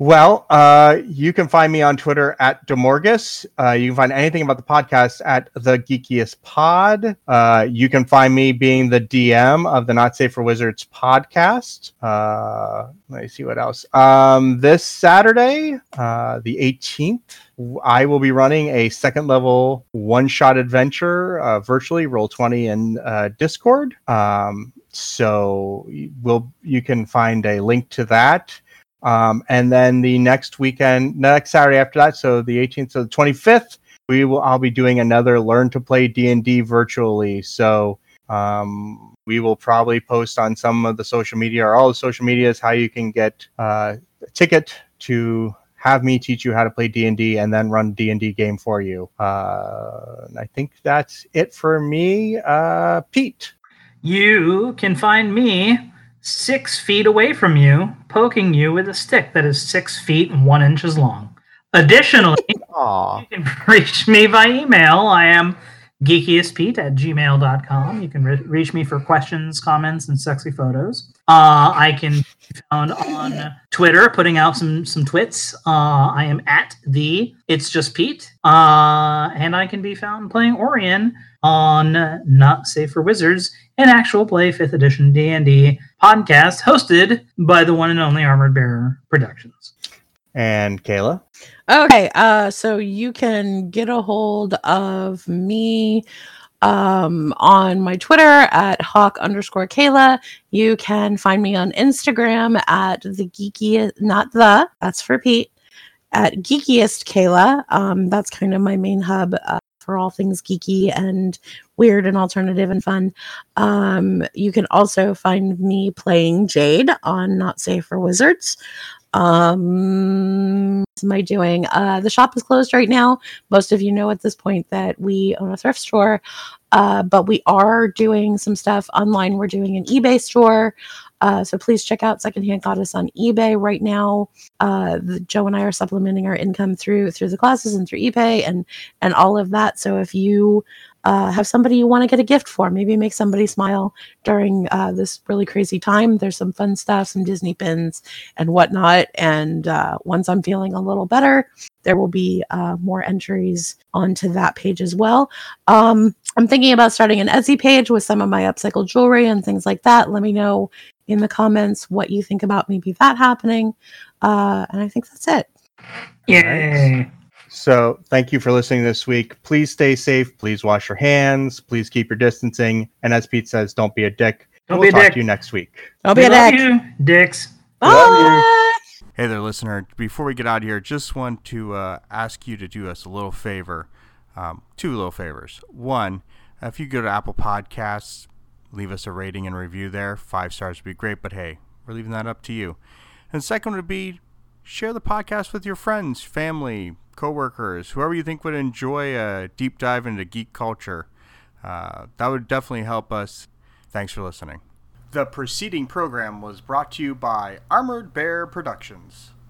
Well, uh, you can find me on Twitter at Demorgus. Uh, you can find anything about the podcast at the Geekiest Pod. Uh, you can find me being the DM of the Not Safe for Wizards podcast. Uh, let me see what else. Um, this Saturday, uh, the 18th, I will be running a second level one shot adventure uh, virtually, Roll20 in Discord. Um, so we'll you can find a link to that um, and then the next weekend, next Saturday after that, so the 18th to the 25th, we will. I'll be doing another Learn to Play D and D virtually. So um, we will probably post on some of the social media or all the social medias how you can get uh, a ticket to have me teach you how to play D&D and then run D&D game for you. Uh, I think that's it for me. Uh, Pete. You can find me six feet away from you, poking you with a stick that is six feet and one inches long. Additionally, you can reach me by email. I am geekiestpete at gmail.com. You can re- reach me for questions, comments, and sexy photos. Uh, I can be found on Twitter, putting out some some twits. Uh, I am at the It's Just Pete, uh, and I can be found playing Orion on Not Safe for Wizards, an actual play fifth edition D and D podcast hosted by the one and only Armored Bearer Productions. And Kaila. Okay, uh, so you can get a hold of me um, on my Twitter at hawk underscore Kaila. You can find me on Instagram at the geeky, not the, that's for Pete, at geekiest Kaila. Um, that's kind of my main hub uh, for all things geeky and weird and alternative and fun. Um, you can also find me playing Jade on Not Safe for Wizards. Um, am I doing? Uh, the shop is closed right now. Most of you know at this point that we own a thrift store, uh, but we are doing some stuff online. We're doing an eBay store. Uh, so please check out Secondhand Goddess on eBay right now. Uh, the, Joe and I are supplementing our income through through the classes and through eBay and and all of that. So if you uh, have somebody you want to get a gift for, maybe make somebody smile during uh, this really crazy time. There's some fun stuff, some Disney pins and whatnot. And uh, once I'm feeling a little better, there will be uh, more entries onto that page as well. Um, I'm thinking about starting an Etsy page with some of my upcycled jewelry and things like that. Let me know in the comments what you think about maybe that happening. Uh, and I think that's it. Yay! So thank you for listening this week. Please stay safe. Please wash your hands. Please keep your distancing. And as Pete says, don't be a dick. Don't we'll be a talk dick. to you next week. I'll be We a love dick. you, dicks. Bye. Hey there, listener. Before we get out of here, just want to uh, ask you to do us a little favor. Um, two little favors. One, if you go to Apple Podcasts, leave us a rating and review there. Five stars would be great, but hey, we're leaving that up to you. And second would be share the podcast with your friends, family, coworkers, whoever you think would enjoy a deep dive into geek culture. Uh, that would definitely help us. Thanks for listening. The preceding program was brought to you by Armored Bear Productions.